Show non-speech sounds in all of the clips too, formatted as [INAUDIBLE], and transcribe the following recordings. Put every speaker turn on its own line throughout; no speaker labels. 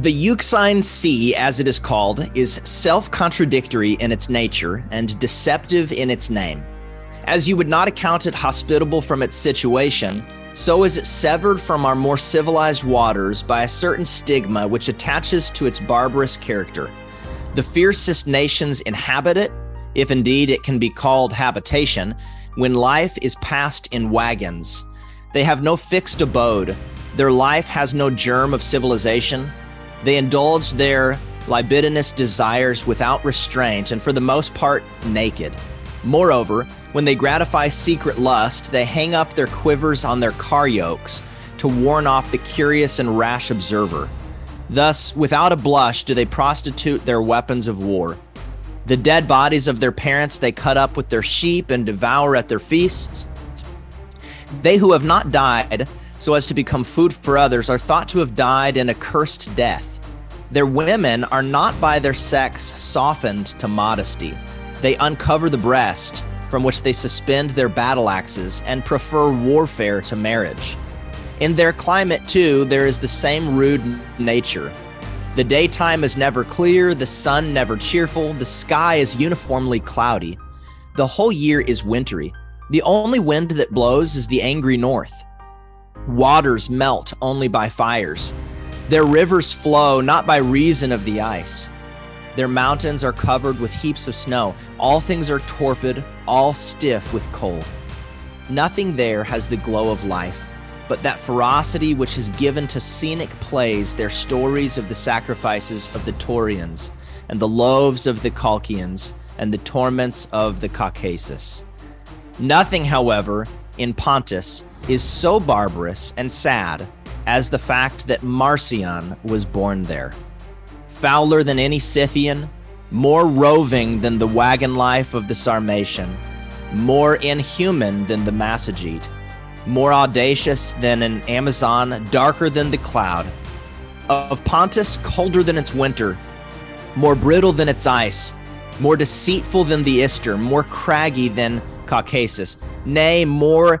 The Euxine Sea, as it is called, is self contradictory in its nature and deceptive in its name. As you would not account it hospitable from its situation, so is it severed from our more civilized waters by a certain stigma which attaches to its barbarous character. The fiercest nations inhabit it, if indeed it can be called habitation, when life is passed in wagons. They have no fixed abode. Their life has no germ of civilization. They indulge their libidinous desires without restraint and for the most part naked. Moreover, when they gratify secret lust, they hang up their quivers on their car yokes to warn off the curious and rash observer. Thus, without a blush, do they prostitute their weapons of war. The dead bodies of their parents they cut up with their sheep and devour at their feasts. They who have not died so as to become food for others are thought to have died an accursed death. Their women are not by their sex softened to modesty. They uncover the breast, from which they suspend their battle axes, and prefer warfare to marriage. In their climate, too, there is the same rude nature. The daytime is never clear, the sun never cheerful, the sky is uniformly cloudy. The whole year is wintry. The only wind that blows is the angry north. Waters melt only by fires. Their rivers flow not by reason of the ice. Their mountains are covered with heaps of snow. All things are torpid, all stiff with cold. Nothing there has the glow of life, but that ferocity which is given to scenic plays their stories of the sacrifices of the Taurians, and the loaves of the Colchians, and the torments of the Caucasus. Nothing, however, in Pontus is so barbarous and sad as the fact that Marcion was born there. Fouler than any Scythian, more roving than the wagon life of the Sarmatian, more inhuman than the Massagete, more audacious than an Amazon, darker than the cloud. Of Pontus, colder than its winter, more brittle than its ice, more deceitful than the Ister, more craggy than Caucasus, nay, more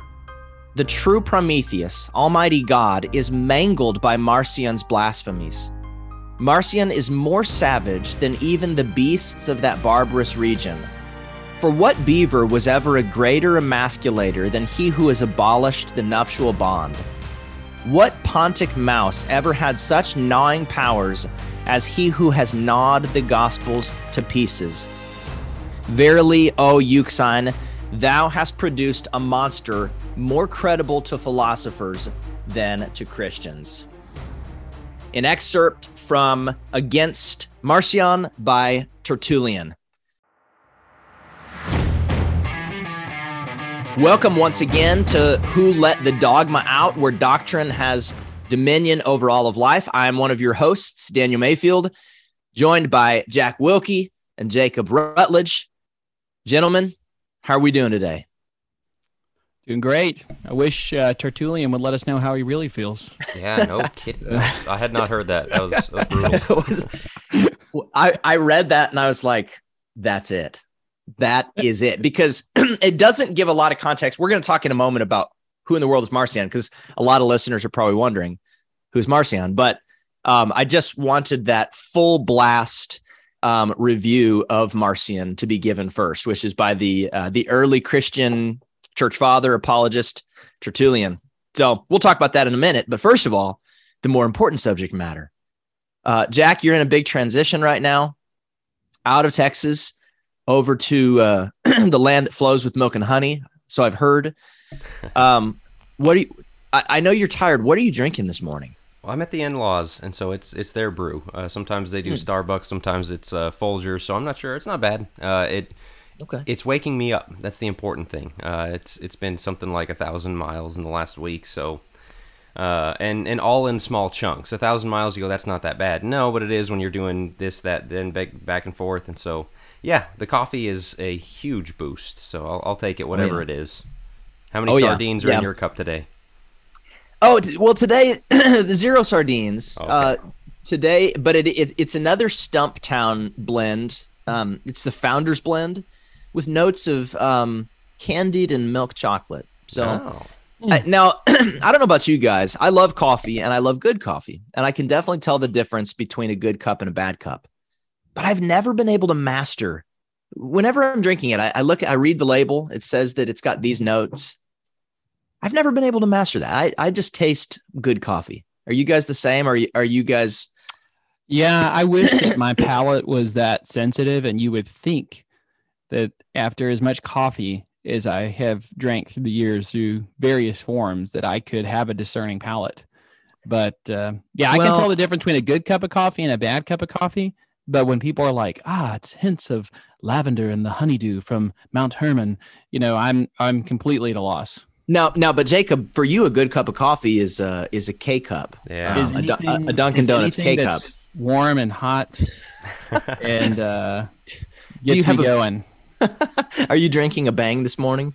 the true Prometheus, Almighty God, is mangled by Marcion's blasphemies. Marcion is more savage than even the beasts of that barbarous region. For what beaver was ever a greater emasculator than he who has abolished the nuptial bond? What Pontic mouse ever had such gnawing powers as he who has gnawed the Gospels to pieces? Verily, O Euxine, thou hast produced a monster more credible to philosophers than to Christians. An excerpt from Against Marcion by Tertullian. Welcome once again to Who Let the Dogma Out, where doctrine has dominion over all of life. I'm one of your hosts, Daniel Mayfield, joined by Jack Wilkie and Jacob Rutledge. Gentlemen, how are we doing today?
Doing great. I wish uh, Tertullian would let us know how he really feels.
Yeah, no [LAUGHS] kidding. I had not heard that. That was, that was
brutal. [LAUGHS] I, I read that and I was like, that's it. That is it. Because [CLEARS THROAT] it doesn't give a lot of context. We're going to talk in a moment about who in the world is Marcion, because a lot of listeners are probably wondering who's Marcion. But um, I just wanted that full blast um, review of Marcion to be given first, which is by the uh, the early Christian church father, apologist, Tertullian. So we'll talk about that in a minute. But first of all, the more important subject matter. Uh, Jack, you're in a big transition right now out of Texas over to uh, [CLEARS THROAT] the land that flows with milk and honey. So I've heard. Um, what do you? I, I, know you're tired. What are you drinking this morning?
Well, I'm at the in-laws, and so it's it's their brew. Uh, sometimes they do hmm. Starbucks, sometimes it's uh, Folgers. So I'm not sure. It's not bad. Uh, it Okay. It's waking me up. That's the important thing. Uh, it's it's been something like a thousand miles in the last week, so uh, and and all in small chunks. A thousand miles, you go, that's not that bad. No, but it is when you're doing this, that, then back back and forth, and so yeah, the coffee is a huge boost. So I'll, I'll take it, whatever oh, yeah. it is. How many oh, sardines yeah. are yeah. in your cup today?
Oh well, today [CLEARS THROAT] zero sardines. Okay. Uh, today, but it, it, it's another Stumptown blend. Um, it's the Founders blend with notes of um, candied and milk chocolate. So, oh. Mm. now, [CLEARS THROAT] I don't know about you guys. I love coffee and I love good coffee, and I can definitely tell the difference between a good cup and a bad cup. But I've never been able to master. Whenever I'm drinking it, I, I look, I read the label. It says that it's got these notes. I've never been able to master that. I, I just taste good coffee. Are you guys the same? Are you, are you guys?
Yeah, I wish that my palate was that sensitive, and you would think that after as much coffee as I have drank through the years through various forms, that I could have a discerning palate. But uh, yeah, I well, can tell the difference between a good cup of coffee and a bad cup of coffee. But when people are like, ah, it's hints of lavender and the honeydew from Mount Hermon, you know, I'm I'm completely at a loss.
Now, now, but Jacob, for you, a good cup of coffee is uh, is a K cup.
Yeah,
um, anything, a, a, Dunkin' Donuts K cup,
warm and hot, [LAUGHS] and uh, gets you me going. [LAUGHS]
Are you drinking a Bang this morning?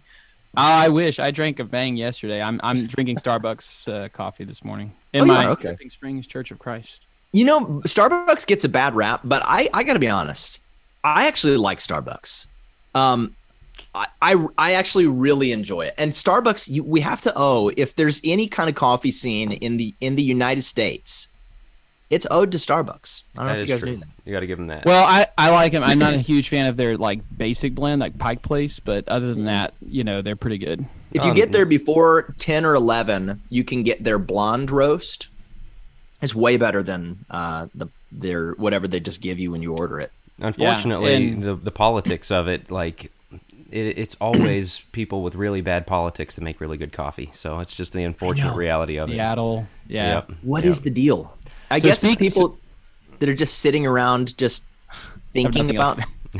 Oh, I wish I drank a Bang yesterday. I'm I'm drinking Starbucks uh, coffee this morning in oh, my okay. Springs Church of Christ.
You know, Starbucks gets a bad rap, but I I got to be honest. I actually like Starbucks. Um, I, I, I actually really enjoy it. And Starbucks, you, we have to owe if there's any kind of coffee scene in the in the United States, it's owed to Starbucks. I don't that know if you guys true. knew that.
You got to give them that.
Well, I, I like them. I'm not a [CLEARS THROAT] huge fan of their like basic blend, like Pike Place, but other than that, you know, they're pretty good.
If you um, get there before ten or eleven, you can get their blonde roast. It's way better than uh, the their whatever they just give you when you order it.
Unfortunately, yeah, and, the the politics of it, like it, it's [CLEARS THROAT] always people with really bad politics that make really good coffee. So it's just the unfortunate reality of
Seattle,
it. Yeah.
Yep.
What yep. is the deal? I so guess speak, people that are just sitting around just [LAUGHS] thinking about [LAUGHS]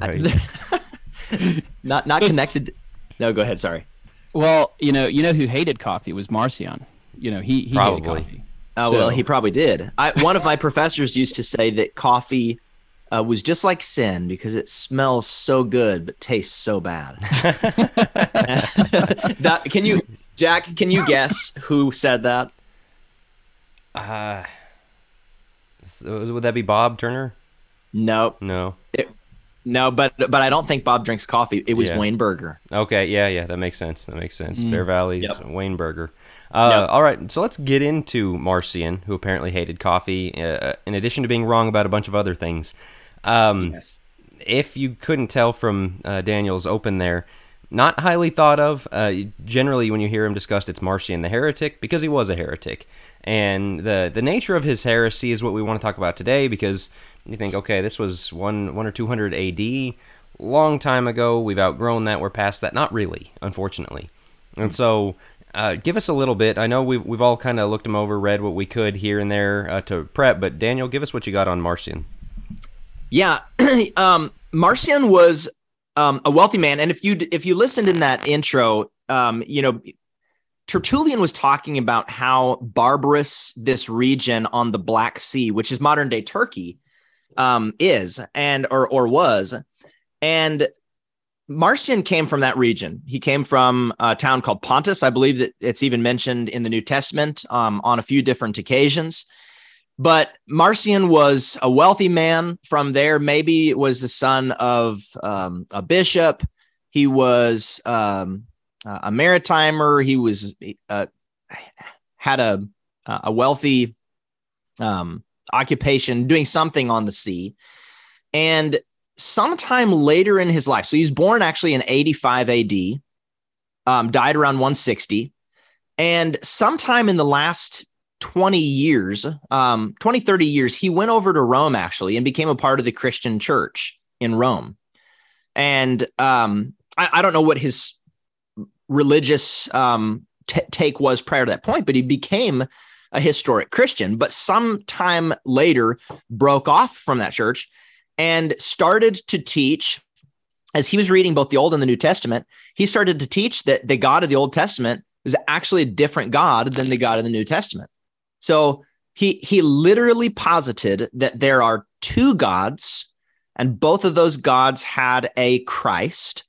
[LAUGHS] not not connected. No, go ahead. Sorry.
Well, you know, you know who hated coffee was Marcion. You know, he he
probably.
hated coffee.
Oh so. well, he probably did. I, one of my professors used to say that coffee uh, was just like sin because it smells so good but tastes so bad. that, can you, Jack? Can you guess who said that?
Uh, would that be Bob Turner?
No,
no,
it, no. But but I don't think Bob drinks coffee. It was yeah. Wayne Berger.
Okay, yeah, yeah, that makes sense. That makes sense. Mm. Bear Valley's yep. Wayne Berger. Uh, yep. All right, so let's get into Marcion, who apparently hated coffee. Uh, in addition to being wrong about a bunch of other things, um, yes. If you couldn't tell from uh, Daniel's open there, not highly thought of. Uh, generally, when you hear him discussed, it's Marcion the heretic because he was a heretic, and the the nature of his heresy is what we want to talk about today. Because you think, okay, this was one one or two hundred A.D. Long time ago. We've outgrown that. We're past that. Not really, unfortunately. And so, uh, give us a little bit. I know we've we've all kind of looked him over, read what we could here and there uh, to prep. But Daniel, give us what you got on Marcion.
Yeah, [CLEARS THROAT] um, Marcion was um, a wealthy man, and if you if you listened in that intro, um, you know, Tertullian was talking about how barbarous this region on the Black Sea, which is modern day Turkey, um, is and or or was, and Marcion came from that region. He came from a town called Pontus. I believe that it's even mentioned in the New Testament um, on a few different occasions. But Marcion was a wealthy man from there. Maybe was the son of um, a bishop. He was um, a maritimer. He was uh, had a a wealthy um, occupation, doing something on the sea. And sometime later in his life, so he's born actually in 85 AD, um, died around 160. And sometime in the last 20 years, um, 20, 30 years, he went over to Rome actually and became a part of the Christian church in Rome. And um, I, I, don't know what his religious um, t- take was prior to that point, but he became a historic Christian, but sometime later broke off from that church and started to teach. As he was reading both the Old and the New Testament, he started to teach that the God of the Old Testament is actually a different God than the God of the New Testament. So he he literally posited that there are two gods, and both of those gods had a Christ.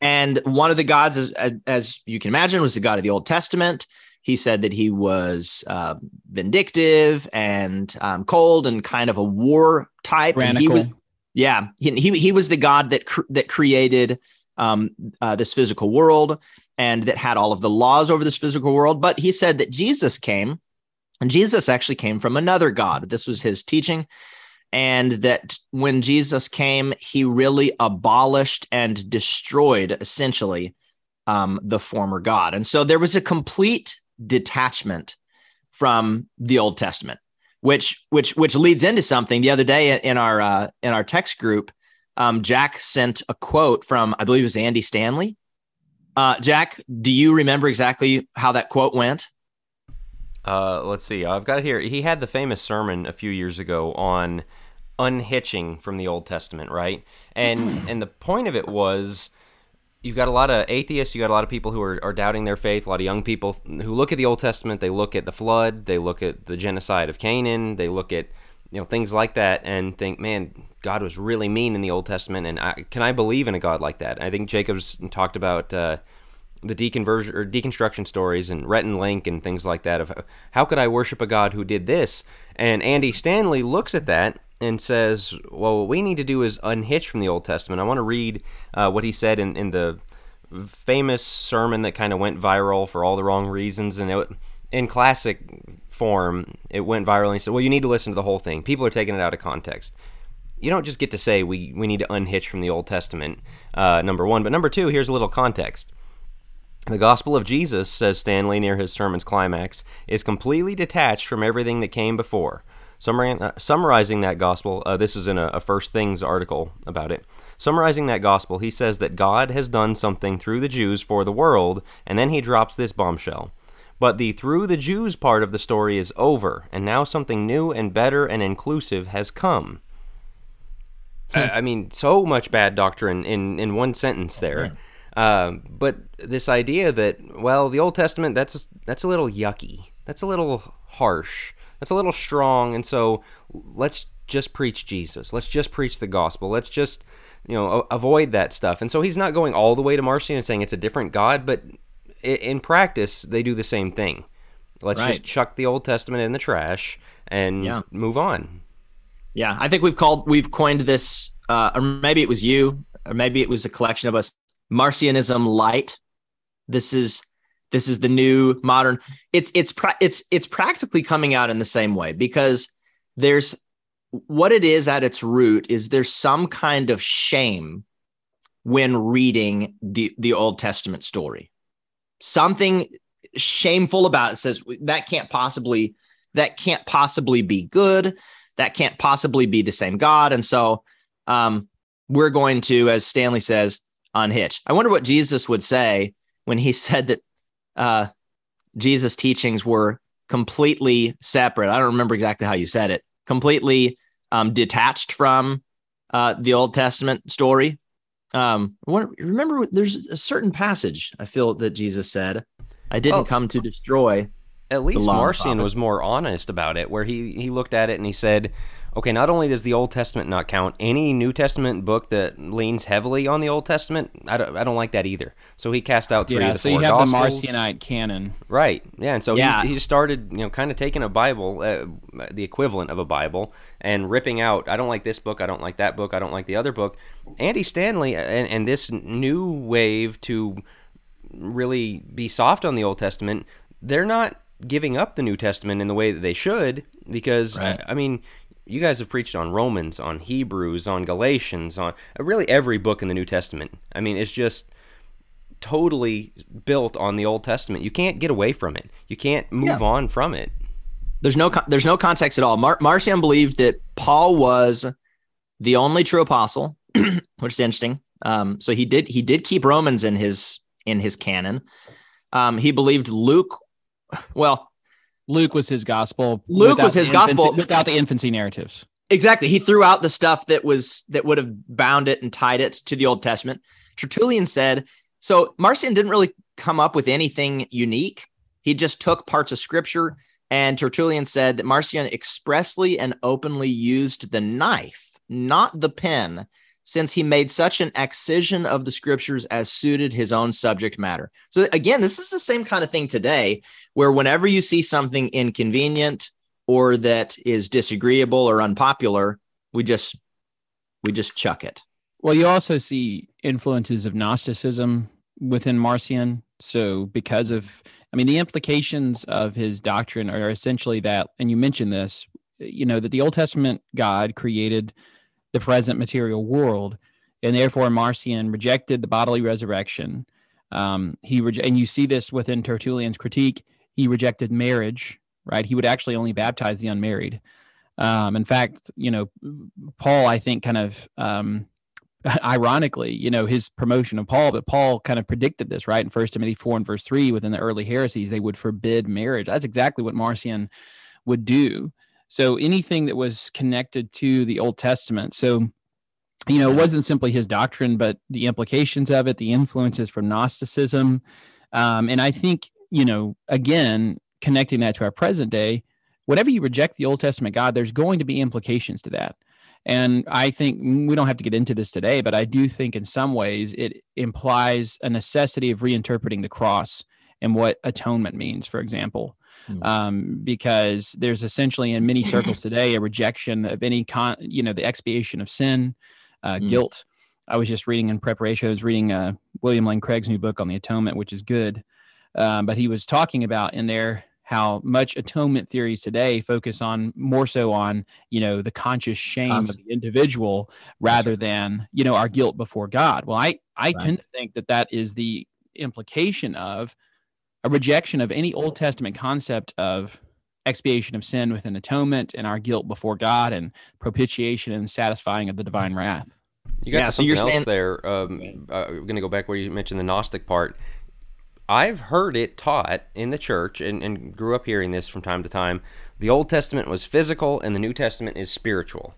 And one of the gods, as, as you can imagine, was the God of the Old Testament. He said that he was uh, vindictive and um, cold and kind of a war type. And he was, yeah, he, he, he was the God that cr- that created um, uh, this physical world. and that had all of the laws over this physical world. But he said that Jesus came, and Jesus actually came from another God. This was his teaching. And that when Jesus came, he really abolished and destroyed essentially um, the former God. And so there was a complete detachment from the Old Testament, which which which leads into something. The other day in our uh, in our text group, um, Jack sent a quote from I believe it was Andy Stanley. Uh, Jack, do you remember exactly how that quote went?
Uh, let's see. I've got it here. He had the famous sermon a few years ago on unhitching from the Old Testament, right? And [CLEARS THROAT] and the point of it was you've got a lot of atheists, you got a lot of people who are, are doubting their faith, a lot of young people who look at the Old Testament, they look at the flood, they look at the genocide of Canaan, they look at you know things like that and think, man, God was really mean in the Old Testament, and I, can I believe in a God like that? I think Jacobs talked about uh, the deconversion or deconstruction stories and Rhett and Link and things like that of how could I worship a God who did this? And Andy Stanley looks at that and says, well, what we need to do is unhitch from the Old Testament. I want to read uh, what he said in, in the famous sermon that kind of went viral for all the wrong reasons. And it, in classic form, it went viral. And he said, well, you need to listen to the whole thing. People are taking it out of context. You don't just get to say we, we need to unhitch from the Old Testament, uh, number one. But number two, here's a little context. The Gospel of Jesus, says Stanley near his sermon's climax, is completely detached from everything that came before. Uh, summarizing that gospel, uh, this is in a, a, First Things article about it. Summarizing that gospel, he says that God has done something through the Jews for the world, and then he drops this bombshell. But the through the Jews part of the story is over, and now something new and better and inclusive has come. I, I, mean, so much bad doctrine in, in one sentence there. Uh, but this idea that, well, the Old Testament, that's, that's a little yucky. That's a little harsh that's a little strong. And so let's just preach Jesus. Let's just preach the gospel. Let's just, you know, avoid that stuff. And so he's not going all the way to Marcion and saying it's a different God, but in practice, they do the same thing. Let's right. just chuck the Old Testament in the trash and yeah. move on.
Yeah, I think we've called we've coined this, uh, or maybe it was you, or maybe it was a collection of us. Marcionism light. This is this is the new modern. It's it's it's it's practically coming out in the same way because there's what it is at its root is there's some kind of shame when reading the the Old Testament story. Something shameful about it says that can't possibly that can't possibly be good. That can't possibly be the same God. And so um, we're going to, as Stanley says, unhitch. I wonder what Jesus would say when he [LAUGHS] said that uh, Jesus' teachings were completely separate. I don't remember exactly how you said it. Completely um, detached from uh, the Old Testament story. Um, remember, there's a certain passage I feel that Jesus said, "I didn't oh, come to destroy."
At least Marcion was more honest about it, where he he looked at it and he said, okay, not only does the Old Testament not count, any New Testament book that leans heavily on the Old Testament, I don't, I don't like that either. So he cast out three yeah, of the so four you have
Gospels. the Marcionite canon,
right? Yeah, and so yeah. He, he just started, you know, kind of taking a Bible, uh, the equivalent of a Bible, and ripping out. I don't like this book. I don't like that book. I don't like the other book. Andy Stanley and, and this new wave to really be soft on the Old Testament, they're not giving up the New Testament in the way that they should because right. I mean you guys have preached on Romans, on Hebrews, on Galatians, on uh, really every book in the New Testament. I mean, it's just totally built on the Old Testament. You can't get away from it. You can't move on from it.
There's no there's no context at all. Mar- Marcion believed that Paul was the only true apostle, [CLEARS THROAT] which is interesting. Um, so he did he did keep Romans in his in his canon. Um, he believed Luke. Well,
Luke was his gospel.
Luke was his gospel
without the infancy narratives.
Exactly. He threw out the stuff that was that would have bound it and tied it to the Old Testament. Tertullian said, so Marcion didn't really come up with anything unique. He just took parts of scripture and Tertullian said that Marcion expressly and openly used the knife, not the pen, since he made such an excision of the scriptures as suited his own subject matter. So, again, this is the same kind of thing today, where whenever you see something inconvenient or that is disagreeable or unpopular, we just we just chuck it.
Well, you also see influences of Gnosticism within Marcion. So, because of, I mean, the implications of his doctrine are essentially that, and you mentioned this, you know, that the Old Testament God created the present material world, and therefore Marcion rejected the bodily resurrection. Um, he re- and you see this within Tertullian's critique. He rejected marriage, right? He would actually only baptize the unmarried. Um, in fact, you know, Paul, I think, kind of um, [LAUGHS] ironically, you know, his promotion of Paul, but Paul kind of predicted this, right? In First Timothy 4 and verse 3, within the early heresies, they would forbid marriage. That's exactly what Marcion would do. So anything that was connected to the Old Testament. So, you know, it wasn't simply his doctrine, but the implications of it, the influences from Gnosticism. Um, and I think, you know, again, connecting that to our present day, whenever you reject the Old Testament God, there's going to be implications to that. And I think we don't have to get into this today, but I do think in some ways it implies a necessity of reinterpreting the cross and what atonement means, for example. Mm-hmm. Um, because there's essentially in many circles [CLEARS THROAT] today a rejection of any con, you know, the expiation of sin, uh, mm-hmm. guilt. I was just reading in preparation. I was reading uh, William Lane Craig's new book on the atonement, which is good. Um, but he was talking about in there how much atonement theories today focus on more so on you know the conscious shame of the individual rather than you know our guilt before god well i i right. tend to think that that is the implication of a rejection of any old testament concept of expiation of sin with an atonement and our guilt before god and propitiation and satisfying of the divine wrath
you got yeah, so you're saying there um, uh, i'm going to go back where you mentioned the gnostic part I've heard it taught in the church and, and grew up hearing this from time to time. The Old Testament was physical and the New Testament is spiritual.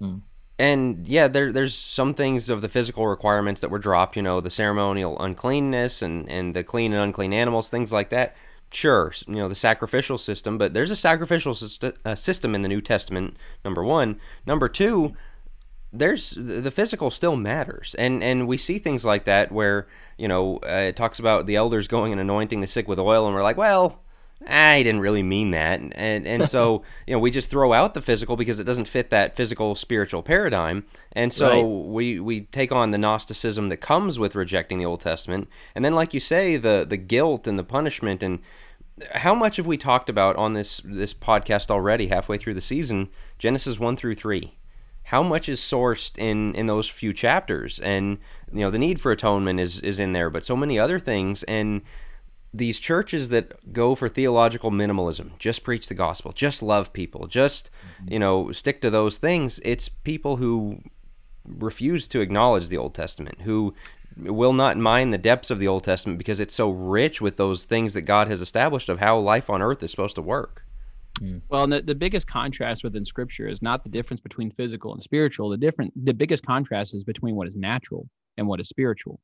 Mm. And yeah, there, there's some things of the physical requirements that were dropped, you know, the ceremonial uncleanness and, and the clean and unclean animals, things like that. Sure, you know, the sacrificial system, but there's a sacrificial system, uh, system in the New Testament, number one. Number two, there's the physical still matters and and we see things like that where you know uh, it talks about the elders going and anointing the sick with oil and we're like well Ah, I didn't really mean that. And and so [LAUGHS] you know we just throw out the physical because it doesn't fit that physical spiritual paradigm. And so right. we we take on the gnosticism that comes with rejecting the Old Testament. And then like you say the the guilt and the punishment. And how much have we talked about on this this podcast already halfway through the season? Genesis 1 through 3 how much is sourced in in those few chapters? And you know the need for atonement is is in there but so many other things. And these churches that go for theological minimalism just preach the gospel just love people just mm-hmm. you know stick to those things it's people who refuse to acknowledge the old testament who will not mind the depths of the old testament because it's so rich with those things that god has established of how life on earth is supposed to work
Mm. Well, the, the biggest contrast within scripture is not the difference between physical and spiritual. The different the biggest contrast is between what is natural and what is spiritual.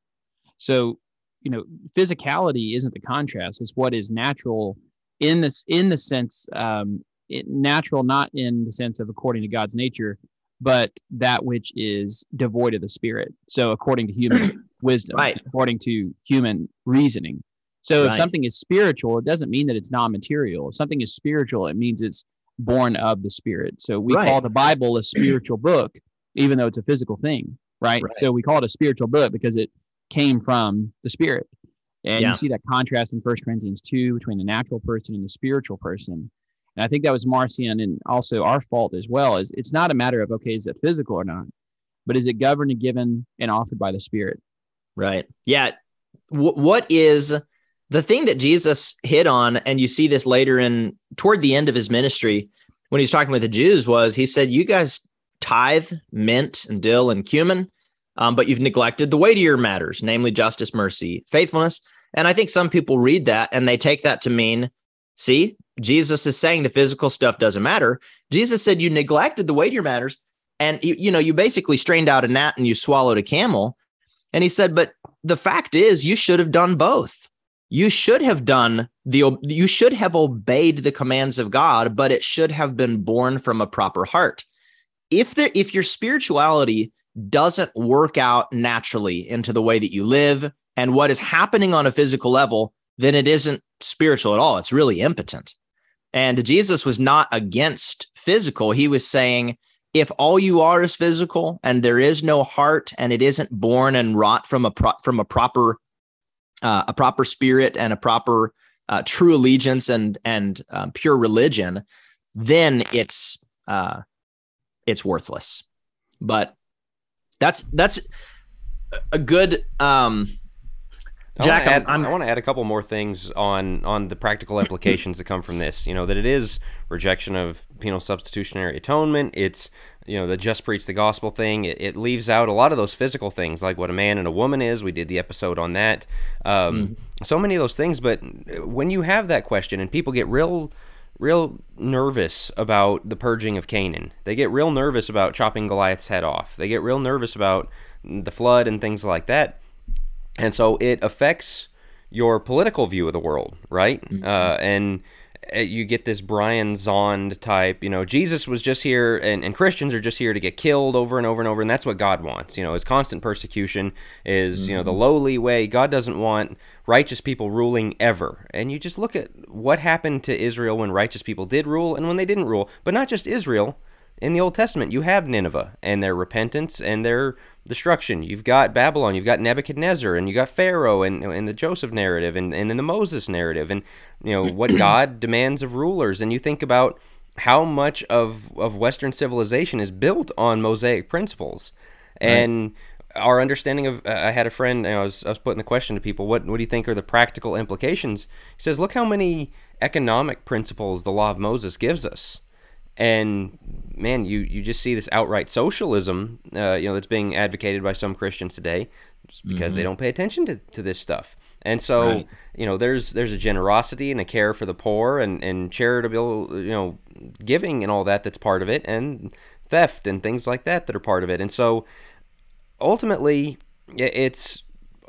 So, you know, physicality isn't the contrast, it's what is natural in this in the sense um it, natural not in the sense of according to God's nature, but that which is devoid of the spirit. So according to human [CLEARS THROAT] wisdom, right. according to human reasoning. So right. if something is spiritual, it doesn't mean that it's non-material. If something is spiritual, it means it's born of the spirit. So we right. call the Bible a spiritual book, even though it's a physical thing, right? right? So we call it a spiritual book because it came from the spirit. And yeah. you see that contrast in First Corinthians 2 between the natural person and the spiritual person. And I think that was Marcion and also our fault as well, is it's not a matter of okay, is it physical or not, but is it governed and given and offered by the spirit?
Right. Yeah. W- what is the thing that Jesus hit on, and you see this later in toward the end of his ministry when he's talking with the Jews, was he said, You guys tithe mint and dill and cumin, um, but you've neglected the weightier matters, namely justice, mercy, faithfulness. And I think some people read that and they take that to mean, see, Jesus is saying the physical stuff doesn't matter. Jesus said you neglected the weightier matters, and you, you know you basically strained out a gnat and you swallowed a camel. And he said, but the fact is, you should have done both you should have done the you should have obeyed the commands of God, but it should have been born from a proper heart. If there if your spirituality doesn't work out naturally into the way that you live and what is happening on a physical level, then it isn't spiritual at all. It's really impotent. And Jesus was not against physical. He was saying, if all you are is physical and there is no heart and it isn't born and wrought from a pro- from a proper uh, a proper spirit and a proper uh, true allegiance and and um, pure religion, then it's uh, it's worthless. But that's that's a good um,
Jack, I want, add, I want to add a couple more things on on the practical [LAUGHS] implications that come from this. You know that it is rejection of penal substitutionary atonement. It's you know the just preach the gospel thing. It, it, leaves out a lot of those physical things, like what a man and a woman is. We did the episode on that. Um, mm So many of those things. But when you have that question and people get real real nervous about the purging of Canaan. They get real nervous about chopping Goliath's head off. They get real nervous about the flood and things like that and so it affects your political view of the world, right? Mm-hmm. Uh, and uh, you get this Brian Zahnd type, you know, Jesus was just here and, and Christians are just here to get killed over and over and over. And that's what God wants. You know, his constant persecution is, mm-hmm. you know, the mm-hmm. lowly way. God doesn't want righteous people ruling ever. And you just look at what happened to Israel when righteous people did rule and when they didn't rule. But not just Israel. In the Old Testament, you have Nineveh and their repentance and their destruction. You've got Babylon, you've got Nebuchadnezzar, and you got Pharaoh, and in the Joseph narrative, and, and in the Moses narrative, and you know what [CLEARS THROAT] God demands of rulers. And you think about how much of of Western civilization is built on Mosaic principles, and right. Our understanding of. Uh, I had a friend. Know, I was I was putting the question to people. What what do you think are the practical implications? He says, look how many economic principles the law of Moses gives us and man, you you just see this outright socialism, uh, you know, that's being advocated by some Christians today, because mm-hmm. they don't pay attention to, to this stuff. And so, right. you know, there's there's a generosity and a care for the poor and and charitable, you know, giving and all that that's part of it, and theft and things like that that are part of it. And so, ultimately, it's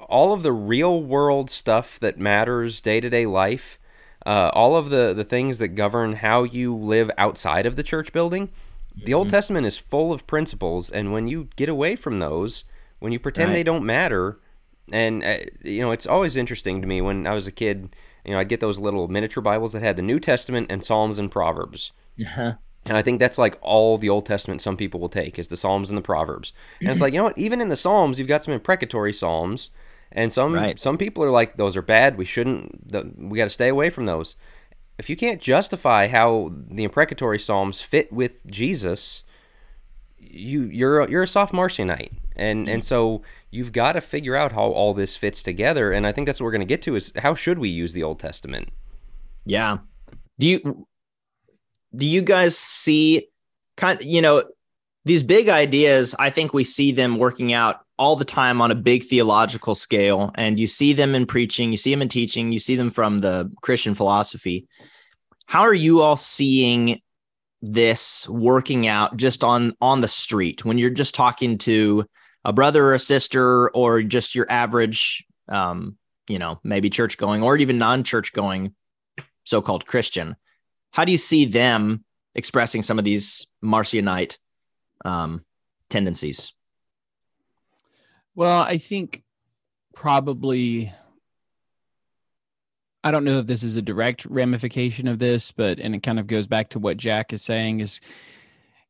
all of the real world stuff that matters day to day life uh, all of the, the things that govern how you live outside of the church building, the mm-hmm. Old Testament is full of principles. And when you get away from those, when you pretend right. they don't matter, and uh, you know, it's always interesting to me when I was a kid. You know, I'd get those little miniature Bibles that had the New Testament and Psalms and Proverbs. Uh-huh. And I think that's like all the Old Testament some people will take is the Psalms and the Proverbs. And it's like, you know what? Even in the Psalms, you've got some imprecatory Psalms and some right. some people are like, those are bad. We shouldn't. The, we got to stay away from those. If you can't justify how the imprecatory psalms fit with Jesus, you you're you're a soft Marcionite, and and so you've got to figure out how all this fits together. And I think that's what we're going to get to is how should we use the Old Testament?
Yeah. Do you do you guys see kind? You know, these big ideas. I think we see them working out all the time on a big theological scale and you see them in preaching you see them in teaching you see them from the christian philosophy how are you all seeing this working out just on on the street when you're just talking to a brother or a sister or just your average um you know maybe church going or even non-church going so-called christian how do you see them expressing some of these marcionite um tendencies?
Well, I think probably I don't know if this is a direct ramification of this, but and it kind of goes back to what Jack is saying is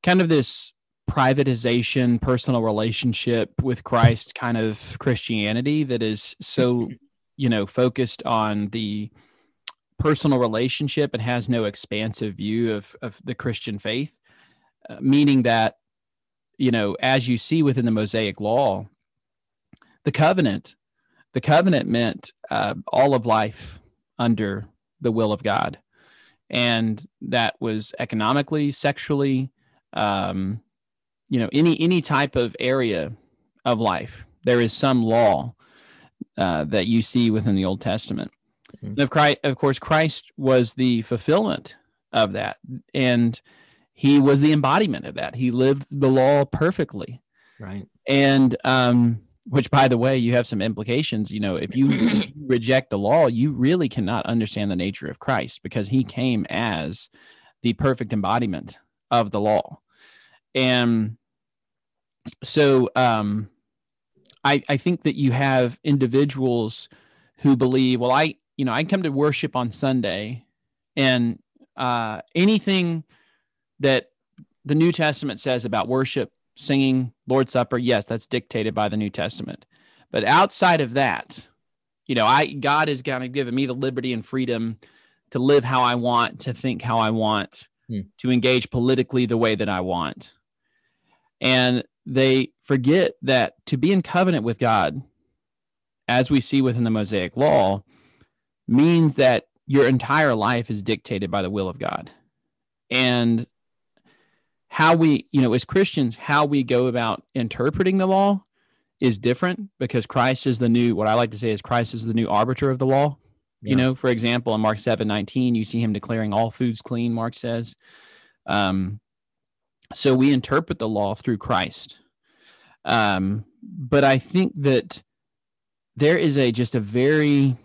kind of this privatization, personal relationship with Christ kind of Christianity that is so, [LAUGHS] you know, focused on the personal relationship and has no expansive view of, of the Christian faith, uh, meaning that, you know, as you see within the Mosaic law, the covenant. The covenant meant uh, all of life under the will of God, and that was economically, sexually, um, you know, any any type of area of life. There is some law uh, that you see within the Old Testament. Mm-hmm. Of, Christ, of course, Christ was the fulfillment of that, and he was the embodiment of that. He lived the law perfectly.
Right.
And um, which by the way you have some implications you know if you [CLEARS THROAT] reject the law you really cannot understand the nature of christ because he came as the perfect embodiment of the law and so um i i think that you have individuals who believe well i you know i come to worship on sunday and uh anything that the new testament says about worship singing Lord's Supper, yes, that's dictated by the New Testament. But outside of that, you know, I God has kind of given me the liberty and freedom to live how I want, to think how I want, hmm. to engage politically the way that I want. And they forget that to be in covenant with God, as we see within the Mosaic law, means that your entire life is dictated by the will of God. And how we, you know, as Christians, how we go about interpreting the law is different because Christ is the new, what I like to say is Christ is the new arbiter of the law. Yeah. You know, for example, in Mark 7 19, you see him declaring all foods clean, Mark says. Um, so we interpret the law through Christ. Um, but I think that there is a just a very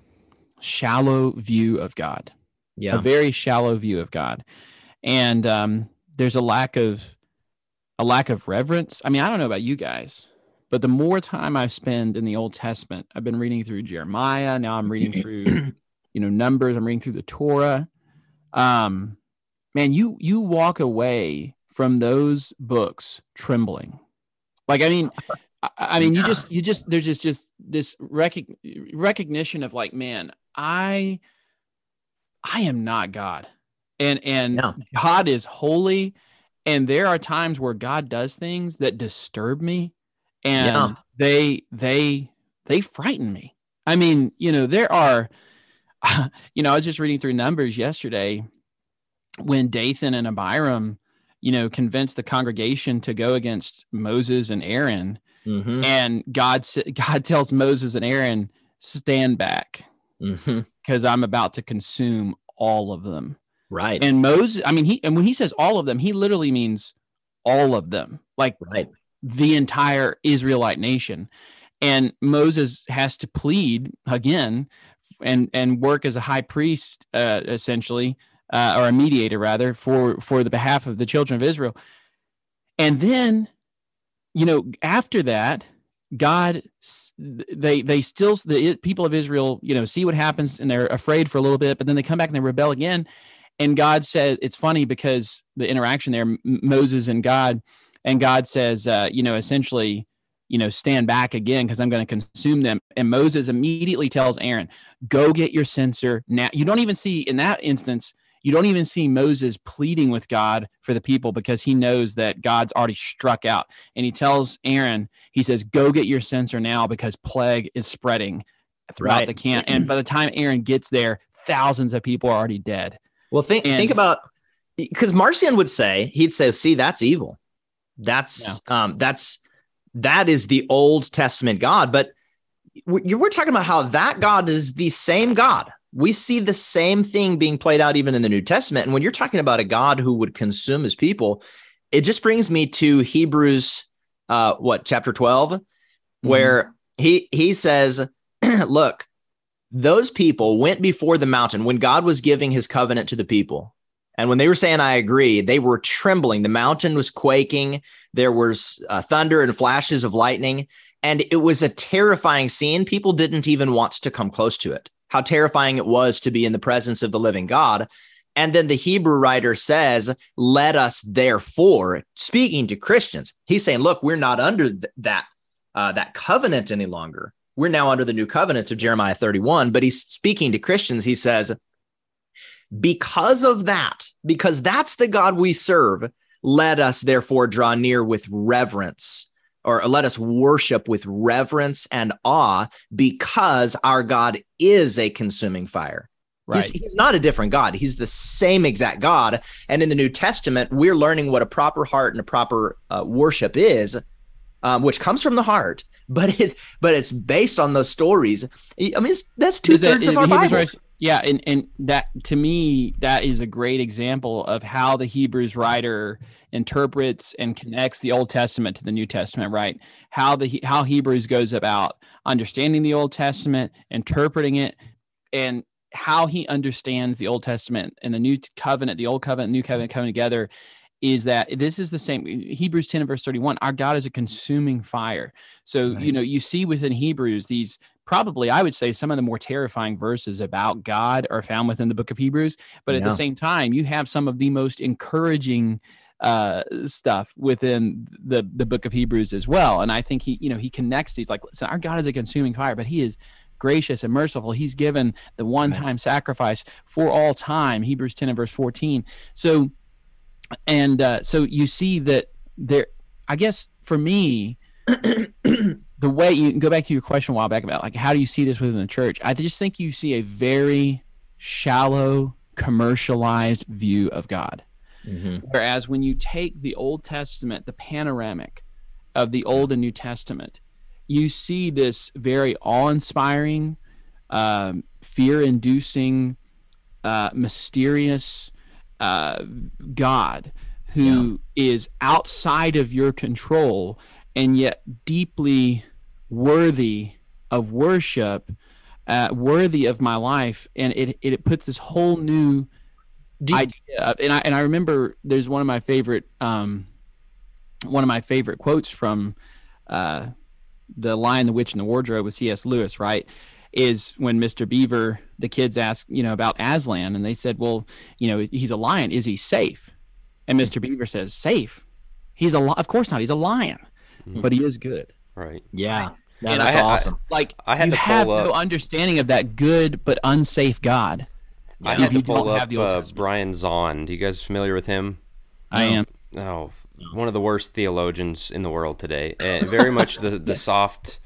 shallow view of God. Yeah. A very shallow view of God. And um, there's a lack of a lack of reverence. I mean, I don't know about you guys, but the more time I spend in the Old Testament, I've been reading through Jeremiah. Now I'm reading through, [CLEARS THROAT] you know, Numbers. I'm reading through the Torah. Um, man, you you walk away from those books trembling. Like, I mean, I, I mean, you just you just there's just just this rec- recognition of like, man, I I am not God, and and no. God is holy, and there are times where God does things that disturb me and yeah. they they they frighten me. I mean, you know, there are [LAUGHS] you know, I was just reading through numbers yesterday when Dathan and Abiram, you know, convinced the congregation to go against Moses and Aaron. Mm-hmm. And God [LAUGHS] God tells Moses and Aaron, stand back because mm-hmm. I'm about to consume all of them.
Right.
And Moses, I mean, he and when he says all of them, he literally means all of them. Like right the entire Israelite nation. And Moses has to plead again and and work as a high priest uh, essentially uh, or a mediator rather for for the behalf of the children of Israel. And then you know after that God they they still the people of Israel you know see what happens and they're afraid for a little bit but then they come back and they rebel again and God said it's funny because the interaction there Moses and God and God says, uh, you know, essentially, you know, stand back again because I'm going to consume them. And Moses immediately tells Aaron, go get your censer now. You don't even see in that instance, you don't even see Moses pleading with God for the people because he knows that God's already struck out. And he tells Aaron, he says, go get your censer now because plague is spreading throughout right. the camp. And by the time Aaron gets there, thousands of people are already dead.
Well, think and, think about because Marcion would say he'd say, "See, that's evil." That's yeah. um, that's that is the Old Testament God, but we're, we're talking about how that God is the same God. We see the same thing being played out even in the New Testament. And when you're talking about a God who would consume his people, it just brings me to Hebrews, uh, what chapter 12, mm-hmm. where he he says, [CLEARS THROAT] "Look, those people went before the mountain when God was giving his covenant to the people. And when they were saying, I agree, they were trembling. The mountain was quaking. There was uh, thunder and flashes of lightning. And it was a terrifying scene. People didn't even want to come close to it. How terrifying it was to be in the presence of the living God. And then the Hebrew writer says, Let us therefore, speaking to Christians, he's saying, Look, we're not under th- that, uh, that covenant any longer. We're now under the new covenant of Jeremiah 31. But he's speaking to Christians. He says, because of that, because that's the God we serve, let us therefore draw near with reverence or let us worship with reverence and awe because our God is a consuming fire. Right. He's, he's, not a different God. He's the same exact God. And in the New Testament, we're learning what a proper heart and a proper uh, worship is, um, which comes from the heart. [LAUGHS] But it, but it's based on those stories. I mean, that's two thirds of our Bible.
Yeah, and and that to me that is a great example of how the Hebrews writer interprets and connects the Old Testament to the New Testament, right? How the how Hebrews goes about understanding the Old Testament, interpreting it, and how he understands the Old Testament and the New Covenant, the Old Covenant, New Covenant coming together is that this is the same Hebrews 10 and verse 31 our God is a consuming fire so right. you know you see within Hebrews these probably I would say some of the more terrifying verses about God are found within the book of Hebrews. But at the same time, you have some of the most encouraging uh, stuff within the the book of Hebrews as well. And I think he, you know, he connects these like listen, our God is a consuming fire, but he is gracious and merciful. He's given the one time sacrifice for all time. Hebrews 10 and verse 14. So, and uh, so you see that there, I guess for me, the way you go back to your question a while back about like how do you see this within the church? I just think you see a very shallow, commercialized view of God. Mm-hmm. Whereas when you take the Old Testament, the panoramic of the Old and New Testament, you see this very awe-inspiring, um, fear-inducing, uh, mysterious uh, God who yeah. is outside of your control and yet deeply worthy of worship, uh, worthy of my life, and it it puts this whole new you, idea. Up. And I and I remember there's one of my favorite um, one of my favorite quotes from uh, the Lion, the Witch, and the Wardrobe with C.S. Lewis, right? Is when Mr. Beaver, the kids asked, you know, about Aslan, and they said, well, you know, he's a lion. Is he safe? And Mr. Beaver says, safe. He's a li- of course not. He's a lion, mm-hmm. but he is good.
Right.
Yeah. Yeah, that's I, awesome.
I, like I had you have up, no understanding of that good but unsafe God.
I had to pull up uh, Brian Zahnd. You guys familiar with him?
I am.
Oh, one of the worst theologians in the world today. Uh, very much the the [LAUGHS] soft.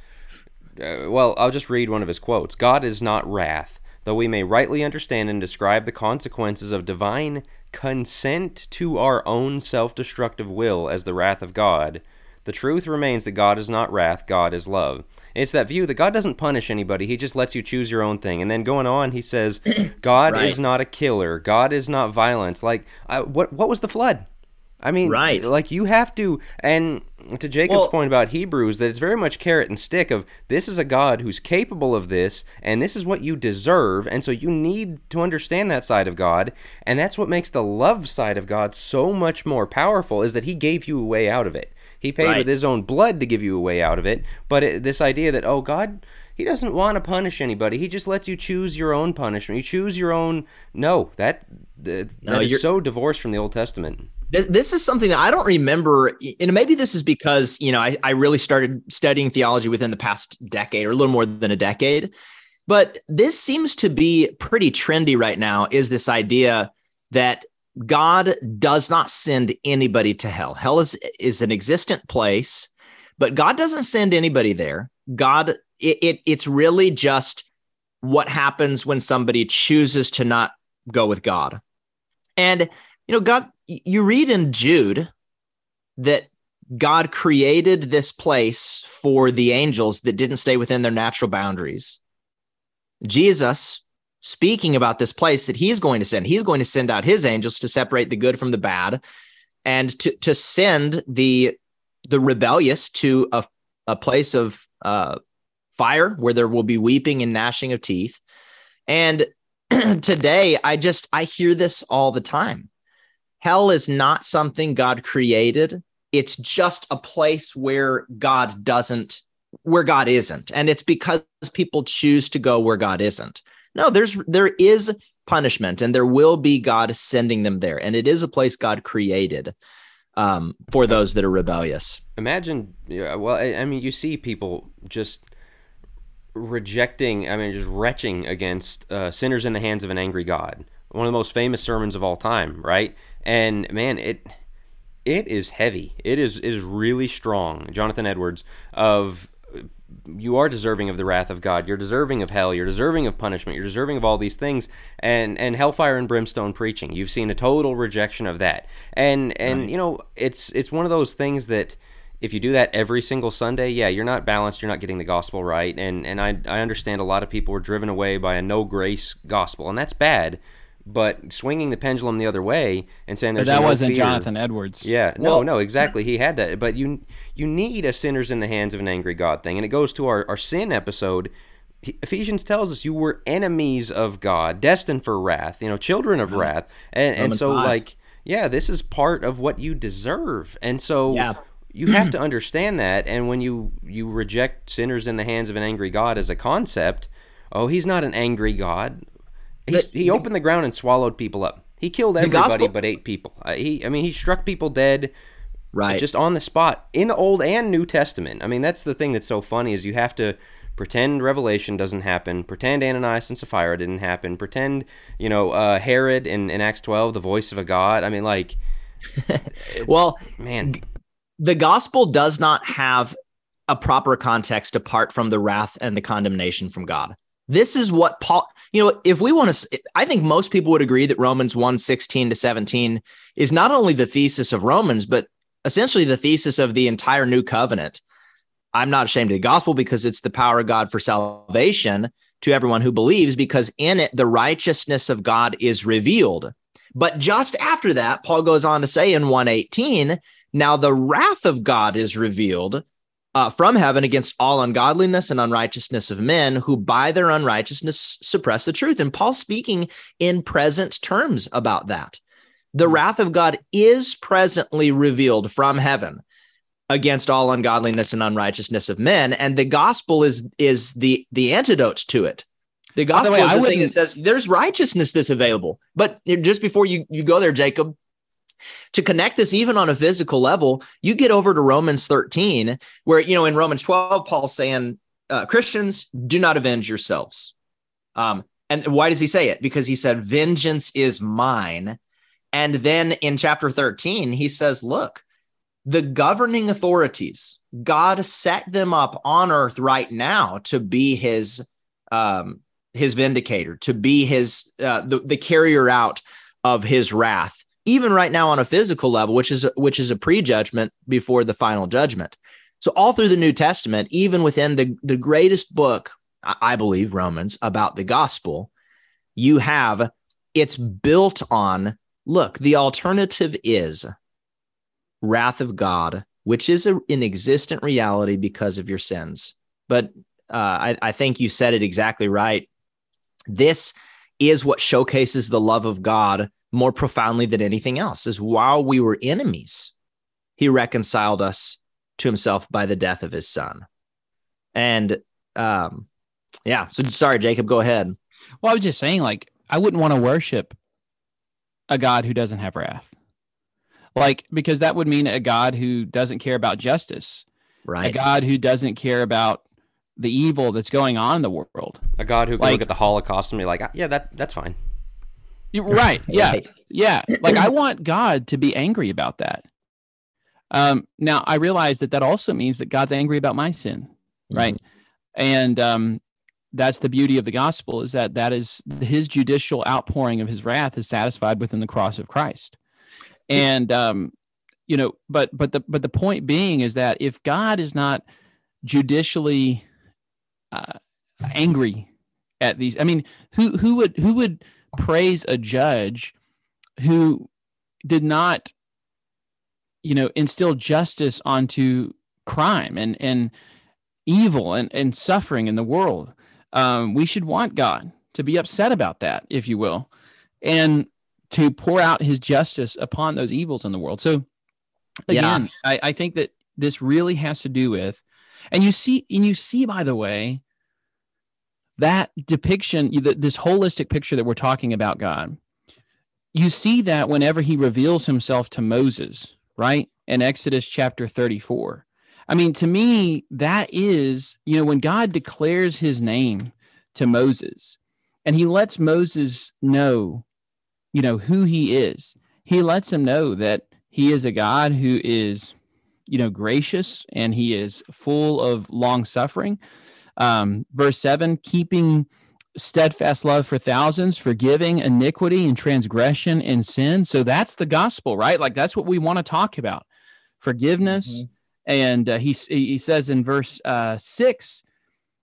Uh, well, I'll just read one of his quotes. God is not wrath, though we may rightly understand and describe the consequences of divine consent to our own self-destructive will as the wrath of God. The truth remains that God is not wrath, God is love. It's that view that God doesn't punish anybody, He just lets you choose your own thing. And then going on, He says, [CLEARS THROAT] God right. is not a killer, God is not violence. Like, I, what, what was the flood? I mean, right. like you have to, and to Jacob's well, point about Hebrews, that it's very much carrot and stick of this is a God who's capable of this, and this is what you deserve, and so you need to understand that side of God, and that's what makes the love side of God so much more powerful, is that He gave you a way out of it. He paid right. with His own blood to give you a way out of it, but it, this idea that oh God he doesn't want to punish anybody. He just lets you choose your own punishment. You choose your own. No, that that, no, that is so divorced from the Old Testament.
This, this is something that I don't remember, and maybe this is because you know I, I really started studying theology within the past decade or a little more than a decade. But this seems to be pretty trendy right now. Is this idea that God does not send anybody to hell? Hell is is an existent place, but God doesn't send anybody there. God it, it it's really just what happens when somebody chooses to not go with God. And you know, God, you read in Jude that God created this place for the angels that didn't stay within their natural boundaries. Jesus speaking about this place that he's going to send, he's going to send out his angels to separate the good from the bad and to, to send the the rebellious to a, a place of uh, fire where there will be weeping and gnashing of teeth. And [CLEARS THROAT] today, I just, I hear this all the time. Hell is not something God created. It's just a place where God doesn't, where God isn't. And it's because people choose to go where God isn't. No, there's, there is punishment and there will be God sending them there. And it is a place God created um, for those that are rebellious.
Imagine, well, I mean, you see people just rejecting, I mean, just retching against uh, sinners in the hands of an angry God. One of the most famous sermons of all time, right? And man, it it is heavy. It is is really strong. Jonathan Edwards of you are deserving of the wrath of God. You're deserving of hell. You're deserving of punishment. You're deserving of all these things. And and hellfire and brimstone preaching. You've seen a total rejection of that. And and right. you know, it's it's one of those things that if you do that every single Sunday, yeah, you're not balanced. You're not getting the gospel right. And and I I understand a lot of people were driven away by a no grace gospel, and that's bad. But swinging the pendulum the other way and saying
that
no
wasn't
fear,
Jonathan Edwards.
Yeah, no, well, no, exactly. He had that, but you you need a sinners in the hands of an angry God thing, and it goes to our our sin episode. Ephesians tells us you were enemies of God, destined for wrath. You know, children of mm-hmm. wrath, and and so 5. like yeah, this is part of what you deserve, and so. Yeah you have [CLEARS THROAT] to understand that and when you you reject sinners in the hands of an angry god as a concept oh he's not an angry god He's, he opened the ground and swallowed people up he killed everybody but eight people uh, he i mean he struck people dead
right
just on the spot in the old and new testament i mean that's the thing that's so funny is you have to Pretend Revelation doesn't happen. Pretend Ananias and Sapphira didn't happen. Pretend, you know, uh, Herod in, in Acts 12, the voice of a God. I mean, like, [LAUGHS]
well,
man,
the gospel does not have a proper context apart from the wrath and the condemnation from God. This is what Paul, you know, if we want to, I think most people would agree that Romans 1 16 to 17 is not only the thesis of Romans, but essentially the thesis of the entire new covenant. I'm not ashamed of the gospel because it's the power of God for salvation to everyone who believes, because in it, the righteousness of God is revealed. But just after that, Paul goes on to say in 118, now the wrath of God is revealed uh, from heaven against all ungodliness and unrighteousness of men who by their unrighteousness suppress the truth. And Paul's speaking in present terms about that. The wrath of God is presently revealed from heaven against all ungodliness and unrighteousness of men and the gospel is is the the antidote to it the gospel the way, is the thing that says there's righteousness that's available but just before you you go there jacob to connect this even on a physical level you get over to romans 13 where you know in romans 12 paul's saying uh, christians do not avenge yourselves. Um, and why does he say it? Because he said vengeance is mine. And then in chapter 13 he says look the governing authorities, God set them up on earth right now to be his um, his vindicator, to be his uh, the, the carrier out of his wrath, even right now on a physical level, which is which is a prejudgment before the final judgment. So all through the New Testament, even within the, the greatest book, I believe, Romans, about the gospel, you have it's built on look, the alternative is wrath of God, which is a, an existent reality because of your sins. But uh, I, I think you said it exactly right. This is what showcases the love of God more profoundly than anything else. Is while we were enemies, He reconciled us to Himself by the death of His Son. And um, yeah, so sorry, Jacob, go ahead.
Well, I was just saying, like, I wouldn't want to worship a God who doesn't have wrath. Like, because that would mean a God who doesn't care about justice,
right?
A God who doesn't care about the evil that's going on in the world.
A God who can like, look at the Holocaust and be like, yeah, that that's fine. [LAUGHS]
Right. Yeah. Yeah. [LAUGHS] Like, I want God to be angry about that. Um, now, I realize that that also means that God's angry about my sin, right? Mm-hmm. And um, that's the beauty of the gospel is that that is his judicial outpouring of his wrath is satisfied within the cross of Christ and um, you know, but but the but the point being is that if God is not judicially uh, angry at these, I mean, who who would who would praise a judge who did not, you know, instill justice onto crime and and evil and and suffering in the world? Um, we should want God to be upset about that, if you will. And to pour out his justice upon those evils in the world. So again, yeah. I, I think that this really has to do with, and you see, and you see, by the way, that depiction, this holistic picture that we're talking about God, you see that whenever he reveals himself to Moses, right? In Exodus chapter 34. I mean, to me, that is, you know, when God declares his name to Moses and he lets Moses know you know, who he is. He lets him know that he is a God who is, you know, gracious and he is full of long suffering. Um, verse seven, keeping steadfast love for thousands, forgiving iniquity and transgression and sin. So that's the gospel, right? Like that's what we want to talk about forgiveness. Mm-hmm. And uh, he, he says in verse uh, six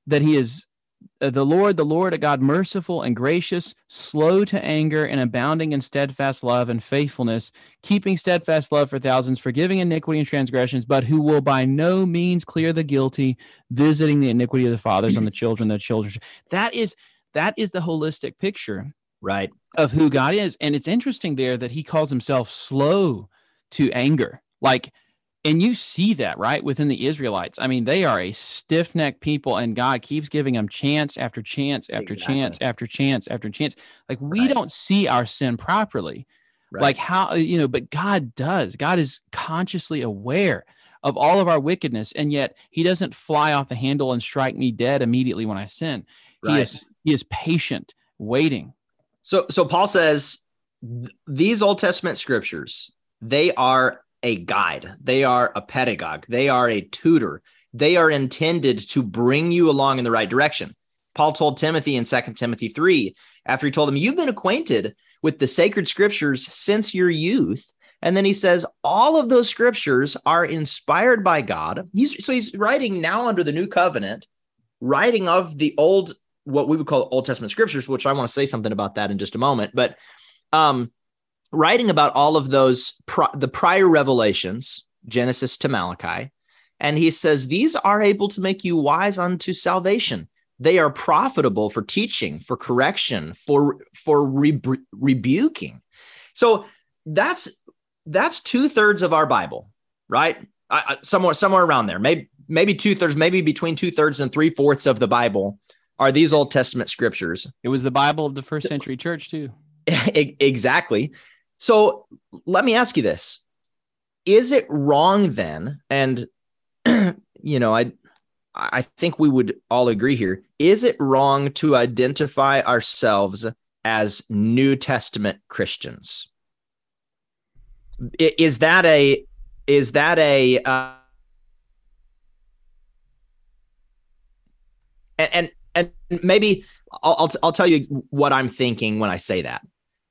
that he is Uh, the Lord, the Lord, a God merciful and gracious, slow to anger, and abounding in steadfast love and faithfulness, keeping steadfast love for thousands, forgiving iniquity and transgressions, but who will by no means clear the guilty, visiting the iniquity of the fathers on the children, the children. That is that is the holistic picture,
right,
of who God is. And it's interesting there that He calls Himself slow to anger, like and you see that right within the Israelites. I mean, they are a stiff necked people, and God keeps giving them chance after chance after exactly. chance after chance after chance. Like we right. don't see our sin properly. Right. Like how, uh, you know, but God does. God is consciously aware of all of our wickedness, and yet He doesn't fly off the handle and strike me dead immediately when I sin. Right. He is He is patient, waiting.
So so Paul says these Old Testament scriptures they are a guide. They are a pedagogue. They are a tutor. They are intended to bring you along in the right direction. Paul told Timothy in 2 Timothy 3, after he told him, You've been acquainted with the sacred scriptures since your youth. And then he says, All of those scriptures are inspired by God. He's, so he's writing now under the new covenant, writing of the old, what we would call Old Testament scriptures, which I want to say something about that in just a moment. But um, writing about all of those, the prior revelations, Genesis to Malachi. And he says, These are able to make you wise unto salvation. They are profitable for teaching for correction for for rebu- rebuking. So that's that's two-thirds of our bible right? I, I, somewhere somewhere around there. Maybe maybe two-thirds maybe between two-thirds and three-fourths of the bible are these old testament scriptures.
It was the bible of the first century church too. [LAUGHS]
Exactly so let me ask you this is it wrong then and [CLEARS THROAT] you know i I think we would all agree here. Is it wrong to identify ourselves as New Testament Christians? Is that a is that a uh, and, and and maybe I'll, I'll I'll tell you what I'm thinking when I say that.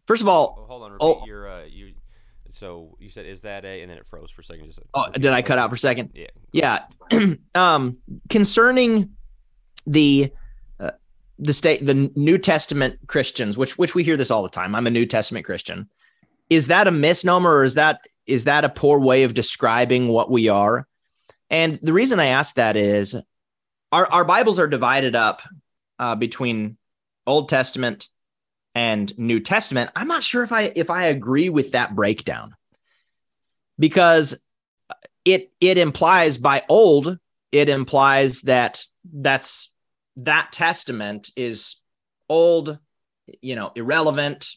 First of all,
oh, hold on. Repeat oh, your you so you said, is that a, and then it froze for a second. Just
oh, did I cut out for a second?
Yeah.
Yeah. [CLEARS THROAT] um, concerning the, uh, the state, the New Testament Christians, which, which we hear this all the time. I'm a New Testament Christian. Is that a misnomer or is that, is that a poor way of describing what we are? And the reason I ask that is our, our Bibles are divided up uh, between Old Testament and New Testament, I'm not sure if I if I agree with that breakdown. Because it it implies by old, it implies that that's that testament is old, you know, irrelevant.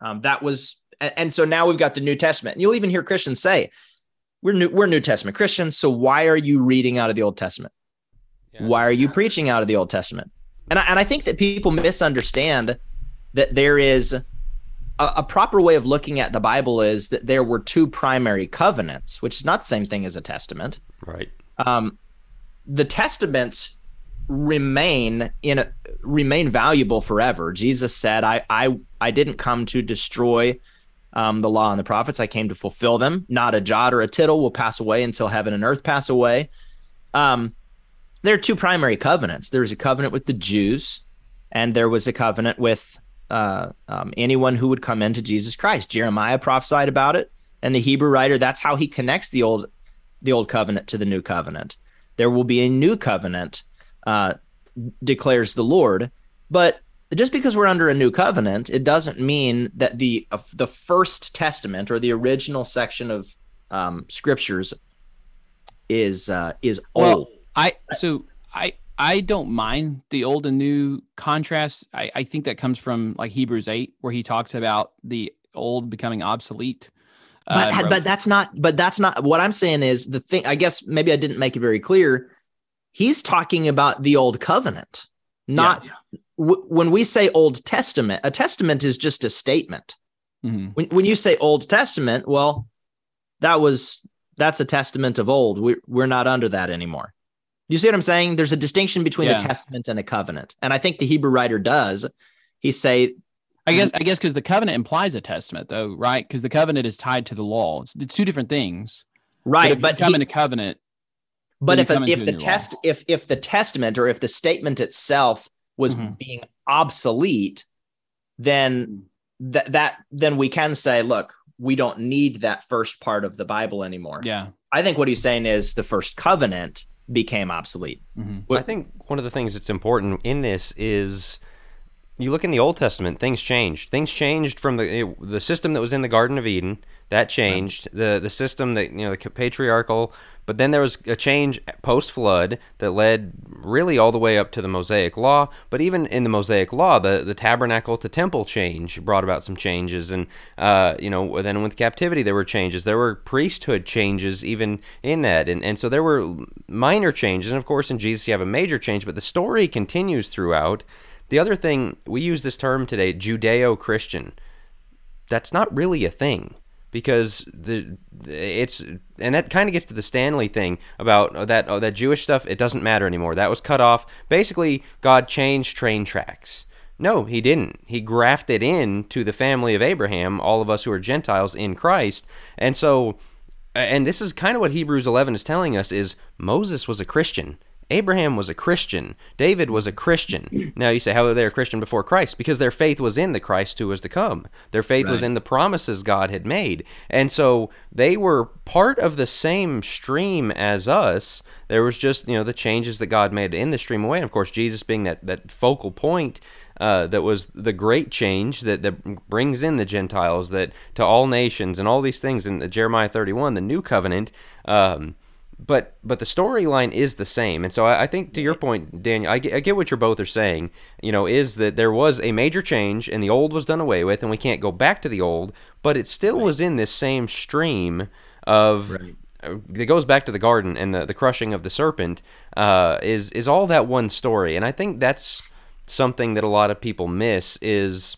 Um, that was and, so now we've got the New Testament. And you'll even hear Christians say, we're new, we're New Testament Christians. So why are you reading out of the Old Testament? Yeah. Why are you preaching out of the Old Testament? And I, and I think that people misunderstand that there is a, a, proper way of looking at the Bible is that there were two primary covenants, which is not the same thing as a testament.
Right.
Um, the testaments remain in a, remain valuable forever. Jesus said, "I I I didn't come to destroy." Um, the law and the prophets. I came to fulfill them. Not a jot or a tittle will pass away until heaven and earth pass away. Um, there are two primary covenants. There's a covenant with the Jews, and there was a covenant with uh, um, anyone who would come into Jesus Christ. Jeremiah prophesied about it, and the Hebrew writer that's how he connects the old the old covenant to the new covenant. There will be a new covenant, uh, declares the Lord. But just because we're under a new covenant, it doesn't mean that the uh, the first testament or the original section of um, scriptures is uh, is well.
I so I I don't mind the old and new contrast. I, I think that comes from like Hebrews 8, where he talks about the old becoming obsolete.
But, uh, but that's not, but that's not what I'm saying is the thing. I guess maybe I didn't make it very clear. He's talking about the old covenant, not yeah. w- when we say Old Testament, a testament is just a statement. Mm-hmm. When, when you say Old Testament, well, that was, that's a testament of old. We, we're not under that anymore. You see what I'm saying? There's a distinction between yeah. a testament and a covenant. And I think the Hebrew writer does. He say
I guess I guess because the covenant implies a testament though, right? Because the covenant is tied to the law. It's, two different things.
Right.
But, but come he, in a covenant.
But if a, if the test law. if if the testament or if the statement itself was mm-hmm. being obsolete, then that that then we can say, look, we don't need that first part of the Bible anymore.
Yeah.
I think what he's saying is the first covenant became obsolete.
Mm-hmm. I think one of the things that's important in this is you look in the Old Testament, things changed. Things changed from the the system that was in the Garden of Eden. That changed the the system that you know the patriarchal. But then there was a change post flood that led really all the way up to the Mosaic Law. But even in the Mosaic Law, the the tabernacle to temple change brought about some changes. And uh, you know then with captivity there were changes. There were priesthood changes even in that. And and so there were minor changes. And of course in Jesus you have a major change. But the story continues throughout. The other thing, we use this term today, Judeo Christian. That's not really a thing because the it's and that kind of gets to the Stanley thing about oh, that oh, that Jewish stuff. It doesn't matter anymore. That was cut off. Basically, God changed train tracks. No, he didn't. He grafted in to the family of Abraham, all of us who are Gentiles in Christ. And so and this is kind of what Hebrews 11 is telling us is Moses was a Christian. Abraham was a Christian. David was a Christian. [CLEARS THROAT] Now you say, how were they a Christian before Christ? Because their faith was in the Christ who was to come. Their faith right. was in the promises God had made. And so they were part of the same stream as us. There was just, you know, the changes that God made in the stream away. And of course, Jesus being that, that focal point uh, that was the great change that, that brings in the Gentiles, that to all nations and all these things in Jeremiah 31, the new covenant. Um, but but the storyline is the same and so I, I, think to your point daniel I get, I get what you're both are saying you know is that there was a major change and the old was done away with and we can't go back to the old but it still right. was in this same stream of right. Uh, it goes back to the garden and the, the crushing of the serpent uh, is is all that one story and i think that's something that a lot of people miss is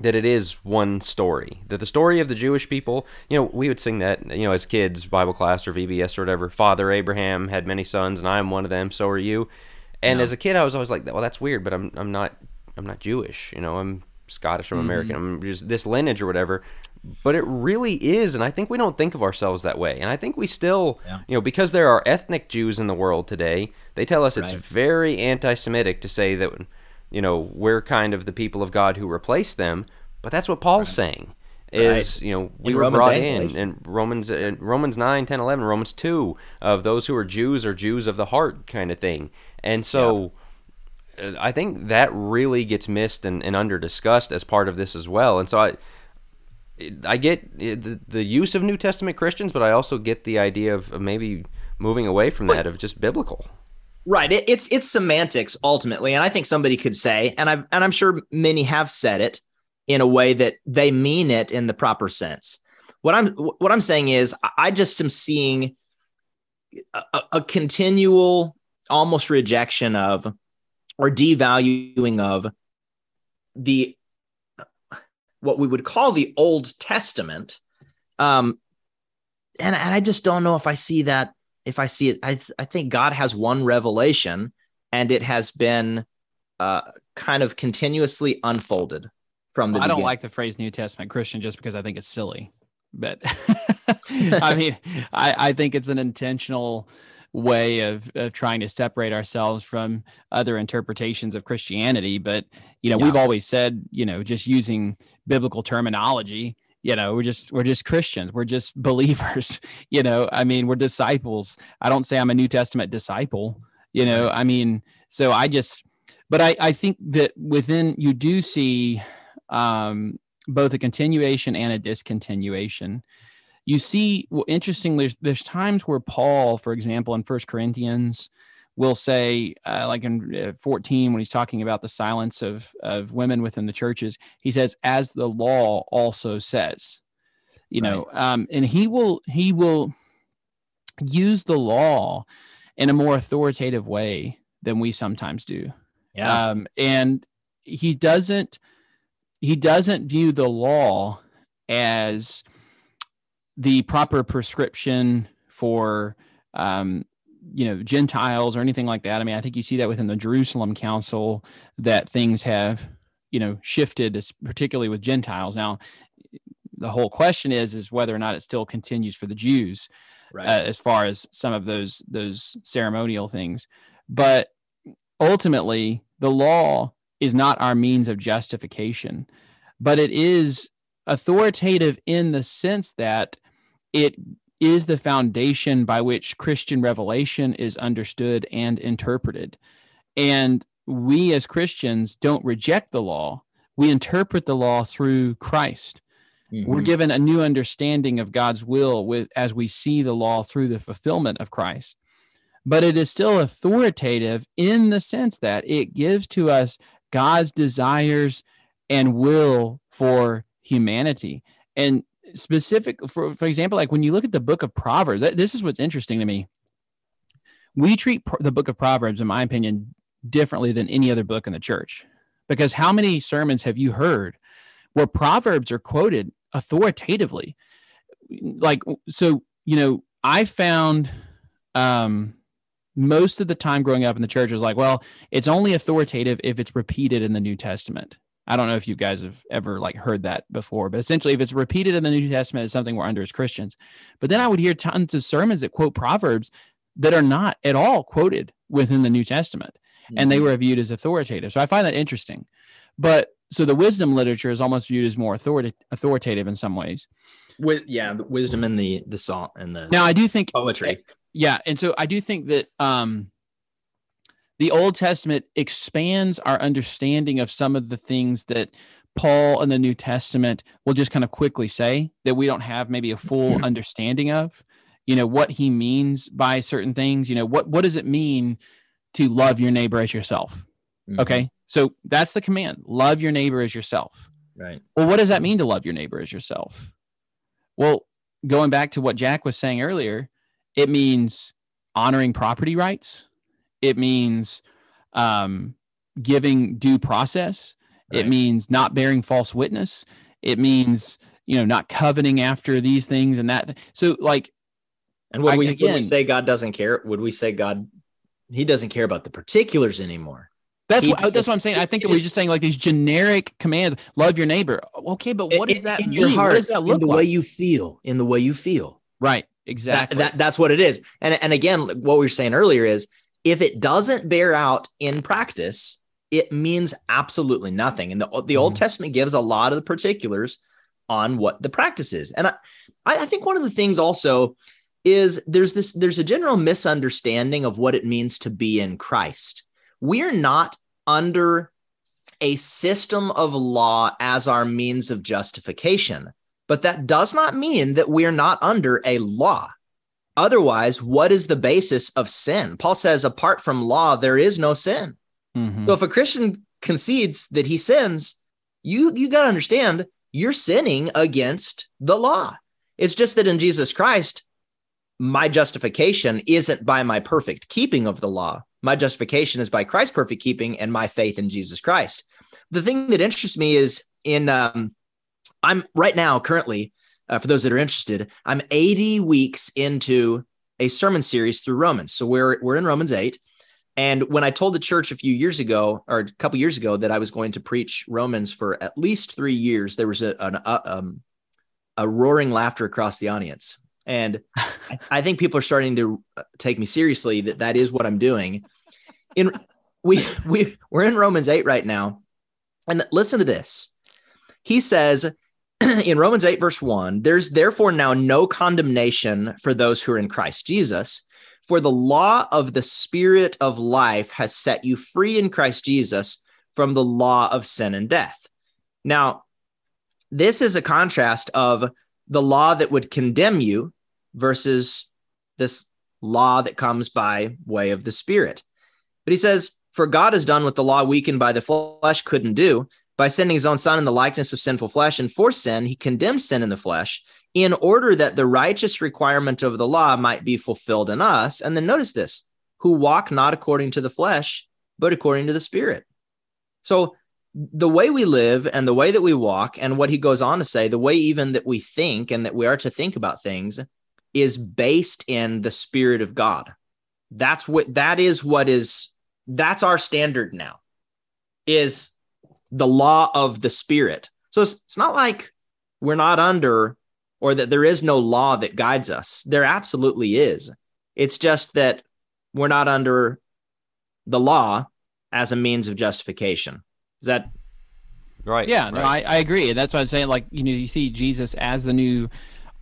that it is one story. That the story of the Jewish people, you know, we would sing that, you know, as kids, Bible class or VBS or whatever. Father Abraham had many sons, and I am one of them. So are you. And as a kid, I was always like, well, that's weird, but I'm I'm not I'm not Jewish. You know, I'm Scottish. I'm mm-hmm. American. I'm just this lineage or whatever. But it really is, and I think we don't think of ourselves that way. And I think we still, yeah. you know, because there are ethnic Jews in the world today, they tell us right. it's very anti-Semitic to say that you know, we're kind of the people of God who replace them. But that's what Paul's right. saying is right. you know we in were Romans brought in in Romans in Romans 9 10 11 Romans 2 of those who are Jews are Jews of the heart kind of thing and so yeah. Uh, I think that really gets missed and, and under discussed as part of this as well and so I I get the, the use of New Testament Christians but I also get the idea of maybe moving away from that of just biblical
Right. It, it's it's semantics ultimately, and I think somebody could say, and I've and I'm sure many have said it in a way that they mean it in the proper sense. What I'm what I'm saying is, I just am seeing a, a continual, almost rejection of, or devaluing of, the what we would call the Old Testament, um, and and I just don't know if I see that if I see it, I, th- I think God has one revelation and it has been uh, kind of continuously unfolded from the
well, I don't like the phrase New Testament Christian just because I think it's silly. But [LAUGHS] I mean, I, I think it's an intentional way of, of trying to separate ourselves from other interpretations of Christianity. But, you know, yeah. we've always said, you know, just using biblical terminology, you know we're just we're just christians. We're just believers [LAUGHS] you know? I mean we're disciples. I don't say i'm a new testament disciple you know? I mean so i just but i i think that within you do see um both a continuation and a discontinuation. You see well interestingly there's, there's times where paul for example in first corinthians will say, uh, like in uh, 14, when he's talking about the silence of, of women within the churches, he says, as the law also says, you right. know, um, and he will, he will use the law in a more authoritative way than we sometimes do. Yeah. Um, and he doesn't, he doesn't view the law as the proper prescription for um, you know Gentiles or anything like that. I mean, I think you see that within the Jerusalem Council that things have you know shifted, particularly with Gentiles. Now, the whole question is is whether or not it still continues for the Jews, right. uh, as far as some of those those ceremonial things. But ultimately, the law is not our means of justification, but it is authoritative in the sense that it is the foundation by which Christian revelation is understood and interpreted. And we as Christians don't reject the law. We interpret the law through Christ. Mm-hmm. We're given a new understanding of God's will with as we see the law through the fulfillment of Christ. But it is still authoritative in the sense that it gives to us God's desires and will for humanity. And specific for for example, like when you look at the book of Proverbs, this is what's interesting to me. We treat the book of Proverbs, in my opinion, differently than any other book in the church. Because how many sermons have you heard where Proverbs are quoted authoritatively? Like, so, you know, I found um, most of the time growing up in the church was like, well, it's only authoritative if it's repeated in the New Testament. I don't know if you guys have ever like heard that before, but essentially, if it's repeated in the New Testament, it's something we're under as Christians. But then I would hear tons of sermons that quote Proverbs that are not at all quoted within the New Testament and they mm-hmm. were viewed as authoritative. So I find that interesting. But so the wisdom literature is almost viewed as more authoritative, authoritative in some ways.
With yeah, the wisdom and the the song and the
now I do think
poetry.
Yeah, and so I do think that um, the Old Testament expands our understanding of some of the things that Paul in the New Testament will just kind of quickly say that we don't have maybe a full [CLEARS THROAT] understanding of. You know what he means by certain things. You know what what does it mean to love your neighbor as yourself. Mm-hmm. Okay. So that's the command love your neighbor as yourself.
Right.
Well, what does that mean to love your neighbor as yourself? Well, going back to what Jack was saying earlier, it means honoring property rights, it means um, giving due process, right. it means not bearing false witness, it means you know not coveting after these things and that so like
and would we, again, would we say god doesn't care would we say god he doesn't care about the particulars anymore.
That's what, that's what I'm saying. I think that we're just saying like these generic commands. Love your neighbor. Okay, but what does that in mean? Your heart, what does that look
in the
like?
way you feel, in the way you feel.
Right. Exactly.
That, that, that's what it is. And and again, what we were saying earlier is if it doesn't bear out in practice, it means absolutely nothing. And the the mm-hmm. Old Testament gives a lot of the particulars on what the practice is. And I I think one of the things also is there's this there's a general misunderstanding of what it means to be in Christ. We're not under a system of law as our means of justification, but that does not mean that we're not under a law. Otherwise, what is the basis of sin? Paul says, apart from law, there is no sin. Mm-hmm. So if a Christian concedes that he sins, you you got to understand you're sinning against the law. It's just that in Jesus Christ, my justification isn't by my perfect keeping of the law. My justification is by Christ's perfect keeping and my faith in Jesus Christ. The thing that interests me is in, um, I'm right now currently, uh, for those that are interested, I'm 80 weeks into a sermon series through Romans. So we're, we're in Romans 8. And when I told the church a few years ago, or a couple years ago, that I was going to preach Romans for at least three years, there was a, an, a, uh, um, a roaring laughter across the audience and [LAUGHS] I think people are starting to uh, take me seriously that that is what I'm doing. In we [LAUGHS] we we're in Romans 8 right now. And listen to this. He says [CLEARS THROAT] in Romans 8 verse 1, there's therefore now no condemnation for those who are in Christ Jesus, for the law of the spirit of life has set you free in Christ Jesus from the law of sin and death. Now, this is a contrast of the law that would condemn you versus this law that comes by way of the Spirit. But he says, For God has done what the law weakened by the flesh couldn't do. By sending his own son in the likeness of sinful flesh, and for sin, he condemned sin in the flesh in order that the righteous requirement of the law might be fulfilled in us. And then notice this who walk not according to the flesh, but according to the Spirit. So the way we live and the way that we walk, and what he goes on to say, the way even that we think and that we are to think about things is based in the spirit of God. That's what that is what is that's our standard now is the law of the spirit. So it's, it's not like we're not under or that there is no law that guides us. There absolutely is. It's just that we're not under the law as a means of justification. Is that
right?
Yeah,
right.
no, I, I agree. And that's what I'm saying. Like, you know, you see Jesus as the new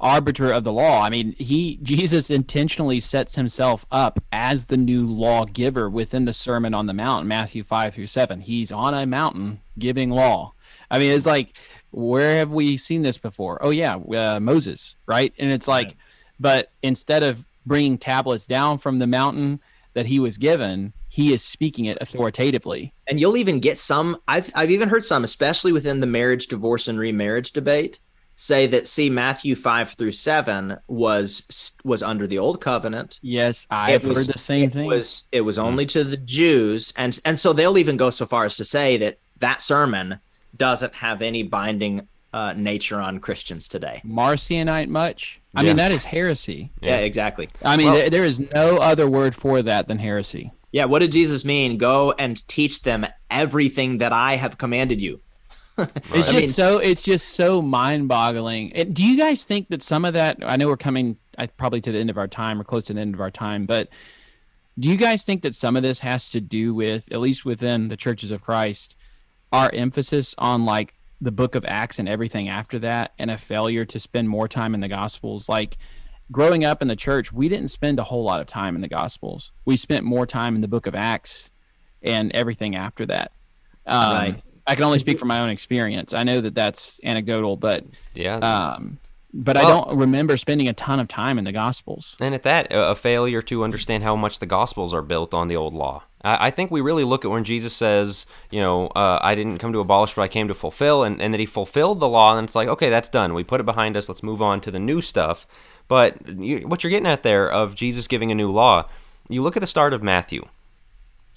arbiter of the law. I mean, he Jesus intentionally sets himself up as the new lawgiver within the Sermon on the Mount, Matthew five through seven. He's on a mountain giving law. I mean, it's like, where have we seen this before? Oh yeah, uh, Moses, right? And it's like, right. but instead of bringing tablets down from the mountain that he was given, he is speaking it authoritatively.
And you'll even get some. I've I've even heard some, especially within the marriage, divorce, and remarriage debate say that see Matthew 5 through 7 was was under the old covenant.
Yes, I've heard the same
it
thing.
Was it was only to the Jews and and so they'll even go so far as to say that that sermon doesn't have any binding uh, nature on Christians today.
Marcionite much? I yeah. mean that is heresy.
Yeah, yeah exactly.
I mean well, there, there is no other word for that than heresy.
Yeah, what did Jesus mean? Go and teach them everything that I have commanded you. [LAUGHS]
it's just mean, so it's just so mind-boggling. do you guys think that some of that? I know we're coming probably to the end of our time or close to the end of our time, but do you guys think that some of this has to do with, at least within the churches of Christ, our emphasis on like the Book of Acts and everything after that, and a failure to spend more time in the Gospels? Like growing up in the church, we didn't spend a whole lot of time in the Gospels. We spent more time in the Book of Acts and everything after that. Um, right. I can only speak from my own experience. I know that that's anecdotal, but
yeah.
Um, but well, I don't remember spending a ton of time in the Gospels.
And at that, a failure to understand how much the Gospels are built on the old law. I, I think we really look at when Jesus says, you know, uh, I didn't come to abolish, but I came to fulfill, and, and that he fulfilled the law, and it's like, okay, that's done. We put it behind us. Let's move on to the new stuff. But you, what you're getting at there of Jesus giving a new law, you look at the start of Matthew.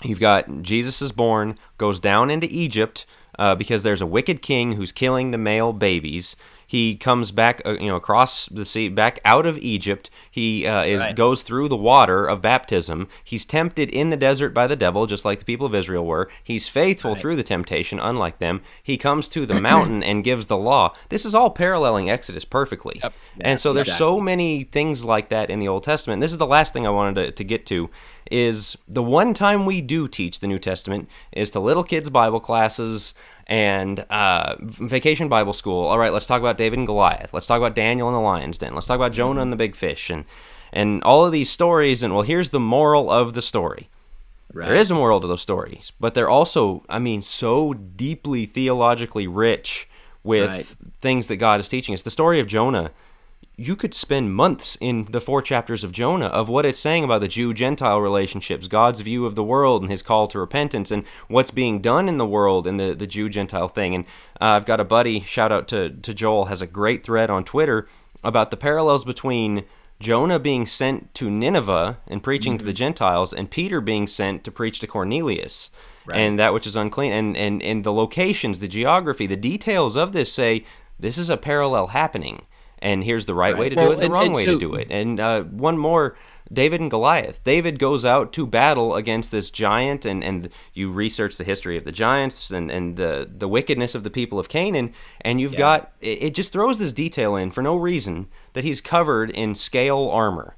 You've got Jesus is born, goes down into Egypt, uh, because there's a wicked king who's killing the male babies. He comes back, uh, you know, across the sea, back out of Egypt. He uh, is right. goes through the water of baptism. He's tempted in the desert by the devil, just like the people of Israel were. He's faithful right. through the temptation, unlike them. He comes to the mountain and gives the law. This is all paralleling Exodus perfectly. Yep. and so there's exactly. so many things like that in the Old Testament. This is the last thing I wanted to, to get to is the one time we do teach the New Testament is to little kids' Bible classes and uh, vacation Bible school. All right, let's talk about David and Goliath. Let's talk about Daniel and the lion's den. Let's talk about Jonah and the big fish, and and all of these stories. And well, here's the moral of the story. Right. There is a moral to those stories, but they're also, I mean, so deeply theologically rich with right. things that God is teaching us. The story of Jonah you could spend months in the four chapters of Jonah of what it's saying about the Jew Gentile relationships, God's view of the world and his call to repentance, and what's being done in the world in the, the Jew Gentile thing. And uh, I've got a buddy, shout out to, to Joel, has a great thread on Twitter about the parallels between Jonah being sent to Nineveh and preaching mm-hmm. to the mm-hmm. Gentiles, and Peter being sent to preach to Cornelius. Right. And that which is unclean, and, and and the locations, the geography, the details of this say this is a parallel happening and here's the right, right. way to well, do it, and the wrong way so, to do it. And uh, one more, David and Goliath. David goes out to battle against this giant, and, and you research the history of the giants and, and the, the wickedness of the people of Canaan, and you've yeah. got it, it just throws this detail in for no reason that he's covered in scale armor.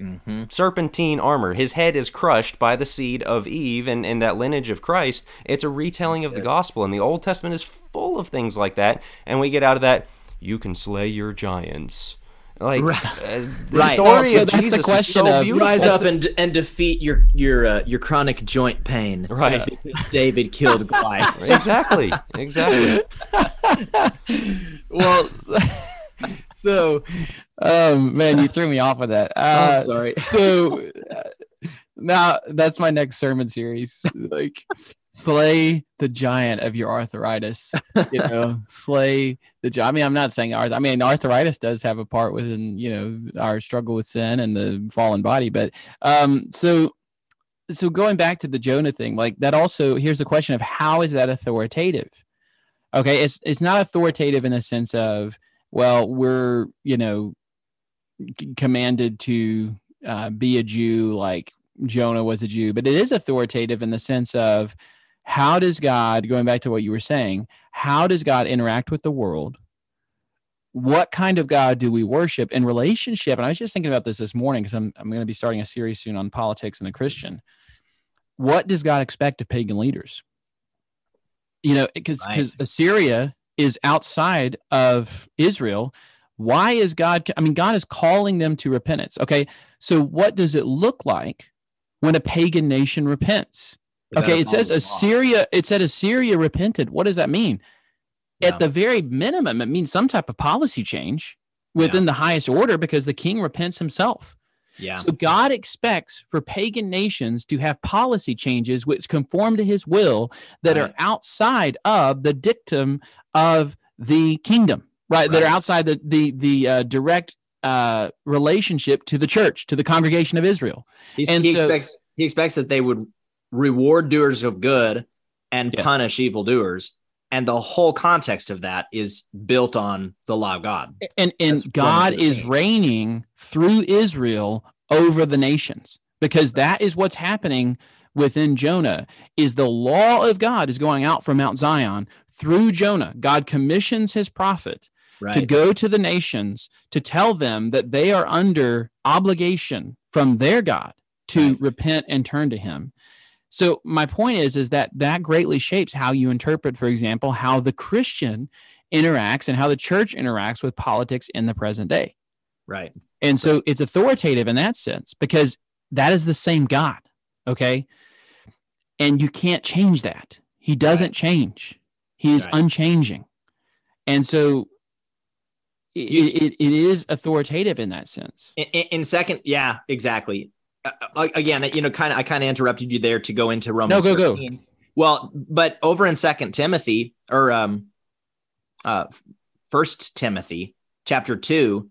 Mm-hmm. Serpentine armor. His head is crushed by the seed of Eve and, and that lineage of Christ. It's a retelling That's of good. the gospel, and the Old Testament is full of things like that. And we get out of that you can slay your giants. Like right. Uh, the [LAUGHS] right. story well, so of that's Jesus the question so of
rise up and and defeat your your uh, your chronic joint pain.
Right.
David killed Goliath. [LAUGHS]
exactly. Exactly. [LAUGHS]
well, so um man, you threw me off with that.
Uh, oh, sorry.
So uh, now that's my next sermon series. Like slay the giant of your arthritis. You [LAUGHS] know, slay the giant. I mean, I'm not saying arth. I mean, arthritis does have a part within you know our struggle with sin and the fallen body. But um, so so going back to the Jonah thing, like that also. Here's the question of how is that authoritative? Okay, it's it's not authoritative in the sense of well, we're you know commanded to uh, be a Jew like Jonah was a Jew, but it is authoritative in the sense of how does God, going back to what you were saying, how does God interact with the world? What kind of God do we worship in relationship? And I was just thinking about this this morning because I'm, I'm going to be starting a series soon on politics and the Christian. What does God expect of pagan leaders? You know, because because Assyria is outside of Israel. Why is God? I mean, God is calling them to repentance. Okay. So, what does it look like when a pagan nation repents? Okay. It says Assyria, it said Assyria repented. What does that mean? Yeah. At the very minimum, it means some type of policy change within yeah. the highest order because the king repents himself. Yeah. So God expects for pagan nations to have policy changes which conform to his will that right. are outside of the dictum of the kingdom, right? right. That are outside the the the uh, direct uh, relationship to the church, to the congregation of Israel.
He's, and he so, expects he expects that they would reward doers of good and yeah. punish evildoers and the whole context of that is built on the law of God.
And and That's God is reigning through Israel over the nations because that is what's happening within Jonah is the law of God is going out from Mount Zion through Jonah. God commissions his prophet right. to go to the nations to tell them that they are under obligation from their God to right. repent and turn to him. So my point is is that that greatly shapes how you interpret for example how the Christian interacts and how the church interacts with politics in the present day.
Right.
And so it's authoritative in that sense because that is the same God, okay? And you can't change that. He doesn't right. change. He is right. unchanging. And so it, it, it is authoritative in that sense.
In, in second, yeah, exactly. Uh, uh again, you know, kind of, I kind of interrupted you there to go into Romans.
No, go 13. go.
Well, but over in Second Timothy or um, uh, First Timothy chapter two,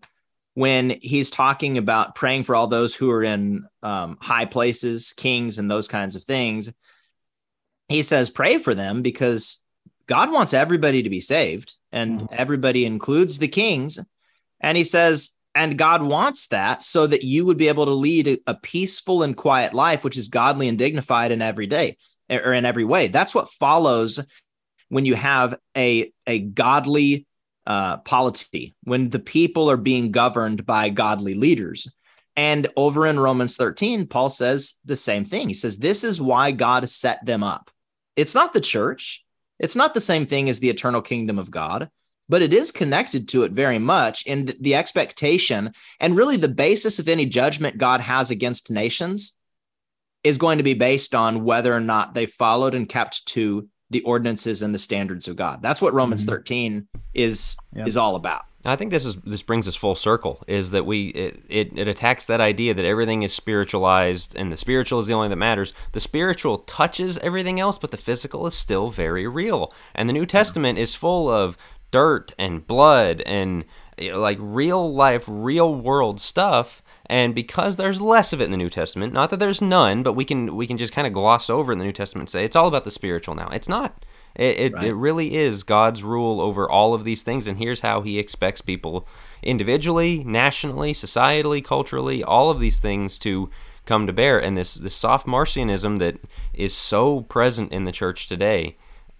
when he's talking about praying for all those who are in um, high places, kings, and those kinds of things, he says, pray for them because God wants everybody to be saved, and mm-hmm. everybody includes the kings. And he says, and God wants that so that you would be able to lead a, peaceful and quiet life, which is godly and dignified in every day or in every way. That's what follows when you have a, a godly uh, polity, when the people are being governed by godly leaders. And over in Romans 13, Paul says the same thing. He says, This is why God set them up. It's not the church, it's not the same thing as the eternal kingdom of God, but it is connected to it very much. And the expectation and really the basis of any judgment God has against nations is going to be based on whether or not they followed and kept to the ordinances and the standards of God. That's what Romans mm-hmm. 13 is yep. is all about.
I think this is this brings us full circle is that we it, it, it attacks that idea that everything is spiritualized and the spiritual is the only that matters. The spiritual touches everything else, but the physical is still very real. And the New Testament is full of dirt and blood and you know, like real life, real world stuff and because there's less of it in the New Testament, not that there's none, but we can we can just kind of gloss over in the New Testament and say it's all about the spiritual now. It's not. It it, right. it really is God's rule over all of these things, and here's how He expects people individually, nationally, societally, culturally, all of these things to come to bear. And this this soft Marcionism that is so present in the church today.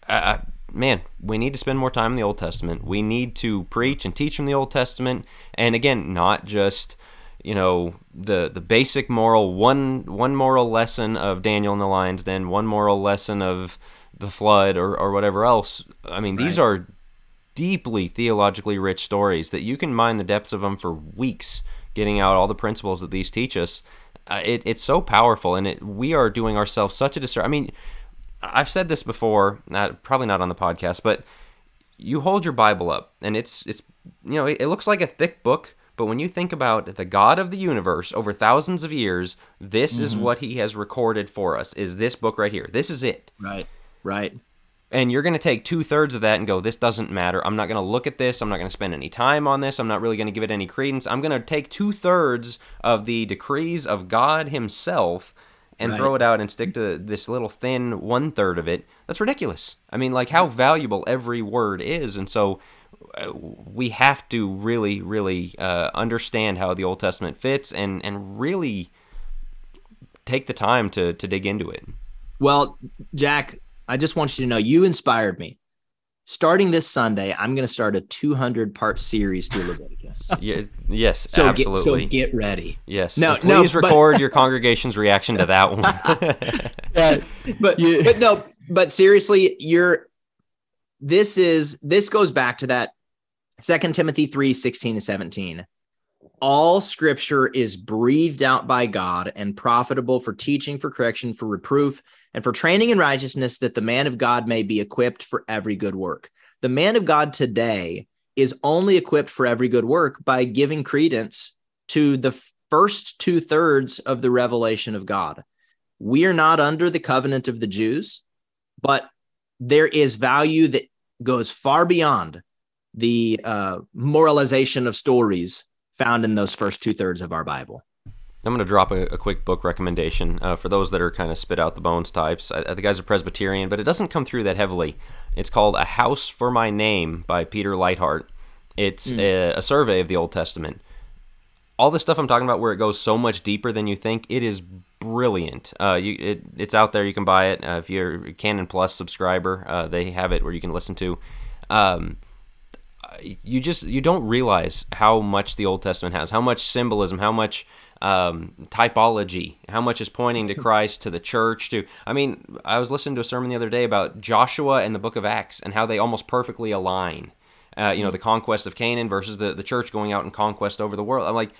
Uh, man, we need to spend more time in the Old Testament. We need to preach and teach from the Old Testament, and again, not just you know the the basic moral one one moral lesson of Daniel and the lions, then one moral lesson of the flood or or whatever else. I mean, right. these are deeply theologically rich stories that you can mine the depths of them for weeks, getting out all the principles that these teach us. Uh, it, it's so powerful, and it, we are doing ourselves such a disservice. I mean, I've said this before, not probably not on the podcast, but you hold your Bible up, and it's it's you know it, it looks like a thick book but when you think about the God of the universe over thousands of years, this mm-hmm. is what he has recorded for us, is this book right here. This is it.
Right. Right.
And you're going to take two thirds of that and go, this doesn't matter. I'm not going to look at this. I'm not going to spend any time on this. I'm not really going to give it any credence. I'm going to take two thirds of the decrees of God Himself and right. throw it out and stick to this little thin one third of it. That's ridiculous. I mean, like how valuable every word is. And so we have to really, really uh, understand how the Old Testament fits and, and really take the time to, to dig into it.
Well, Jack, I just want you to know you inspired me. Starting this Sunday, I'm going to start a 200 part series through [LAUGHS] Leviticus.
yeah, yes, so absolutely.
Get, so get ready.
Yes. No, no please no, record but... your congregation's reaction to that one. [LAUGHS]
yeah, but you... but no, but seriously, you're this is this goes back to that Second Timothy 3 16 to 17. All scripture is breathed out by God and profitable for teaching, for correction, for reproof, and for training in righteousness, that the man of God may be equipped for every good work. The man of God today is only equipped for every good work by giving credence to the first two thirds of the revelation of God. We are not under the covenant of the Jews, but there is value that goes far beyond the uh, moralization of stories found in those first two thirds of our Bible.
I'm going to drop a, a quick book recommendation uh, for those that are kind of spit out the bones types. I, I, the guy's a Presbyterian, but it doesn't come through that heavily. It's called A House for My Name by Peter Leithart. It's mm. a, a, survey of the Old Testament. All the stuff I'm talking about, where it goes so much deeper than you think, it is brilliant. Uh, you, it, it's out there. You can buy it uh, if you're a Canon Plus subscriber. Uh, they have it where you can listen to. Um, you just you don't realize how much the Old Testament has, how much symbolism, how much um, typology, how much is pointing to [LAUGHS] Christ, to the church, to I mean, I was listening to a sermon the other day about Joshua and the Book of Acts and how they almost perfectly align. Uh, you know, the conquest of Canaan versus the the church going out in conquest over the world. I'm like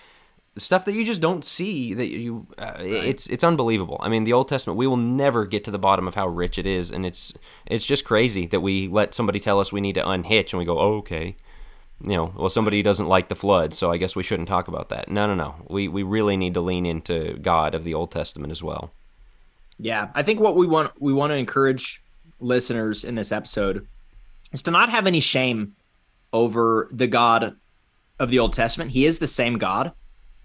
stuff that you just don't see that you uh, right. it's it's unbelievable. I mean the old testament we will never get to the bottom of how rich it is and it's it's just crazy that we let somebody tell us we need to unhitch and we go oh, okay. You know well somebody doesn't like the flood so i guess we shouldn't talk about that. No no no. We we really need to lean into god of the old testament as well.
Yeah. I think what we want we want to encourage listeners in this episode is to not have any shame over the god of the old testament. He is the same god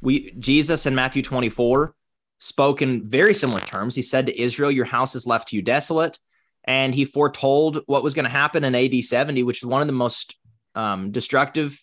we Jesus in Matthew 24 spoke in very similar terms. He said to Israel, Your house is left to you desolate. And he foretold what was going to happen in AD 70, which is one of the most um, destructive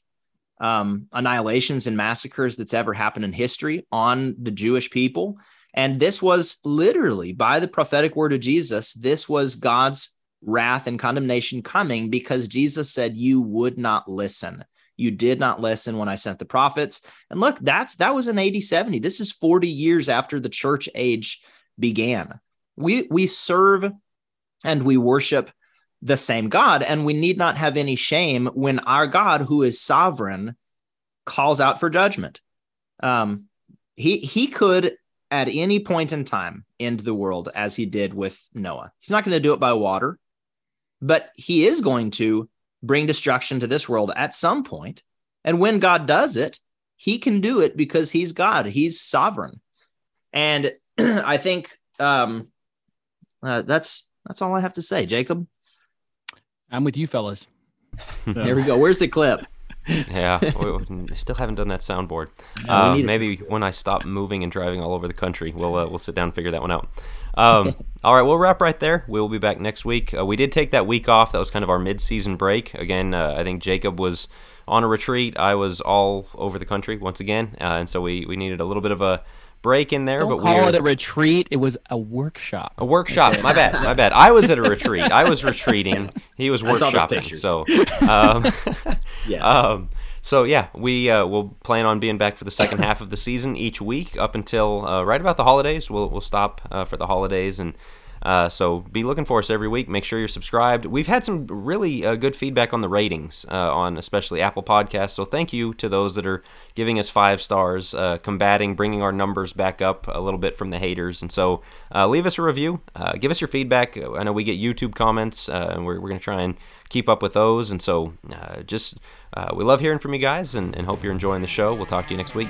um, annihilations and massacres that's ever happened in history on the Jewish people. And this was literally by the prophetic word of Jesus, this was God's wrath and condemnation coming because Jesus said, You would not listen. You did not listen when I sent the prophets. And look, that's that was in AD 70. This is 40 years after the church age began. We we serve and we worship the same God, and we need not have any shame when our God, who is sovereign, calls out for judgment. Um, he he could at any point in time end the world as he did with Noah. He's not going to do it by water, but he is going to bring destruction to this world at some point. And when God does it, he can do it because he's God, he's sovereign. And [CLEARS THROAT] I think um, uh, that's that's all I have to say, Jacob.
I'm with you, fellas. [LAUGHS]
there we go. Where's the clip? [LAUGHS]
yeah, we still haven't done that soundboard. uh, maybe when I stop moving and driving all over the country, we'll uh, we'll sit down and figure that one out. Um, [LAUGHS] all right, we'll wrap right there. We will be back next week. Uh, we did take that week off. That was kind of our mid-season break. Again, uh, I think Jacob was on a retreat. I was all over the country once again, uh, and so we we needed a little bit of a break in there.
Don't
but
call
we
it a retreat. It was a workshop.
A workshop. Okay. My bad. My bad. I was at a retreat. I was retreating. He was workshopping. So, [LAUGHS] um, yes. [LAUGHS] Um, so yeah, we uh, will plan on being back for the second half of the season each week up until uh, right about the holidays. We'll we'll stop uh, for the holidays and uh, so be looking for us every week. Make sure you're subscribed. We've had some really uh, good feedback on the ratings uh, on especially Apple Podcasts. So thank you to those that are giving us five stars, uh, combating, bringing our numbers back up a little bit from the haters. And so uh, leave us a review. Uh, give us your feedback. I know we get YouTube comments, and we're, we're going to try and keep up with those. And so just we love hearing from you guys and, and hope you're enjoying the show. We'll talk to you next week.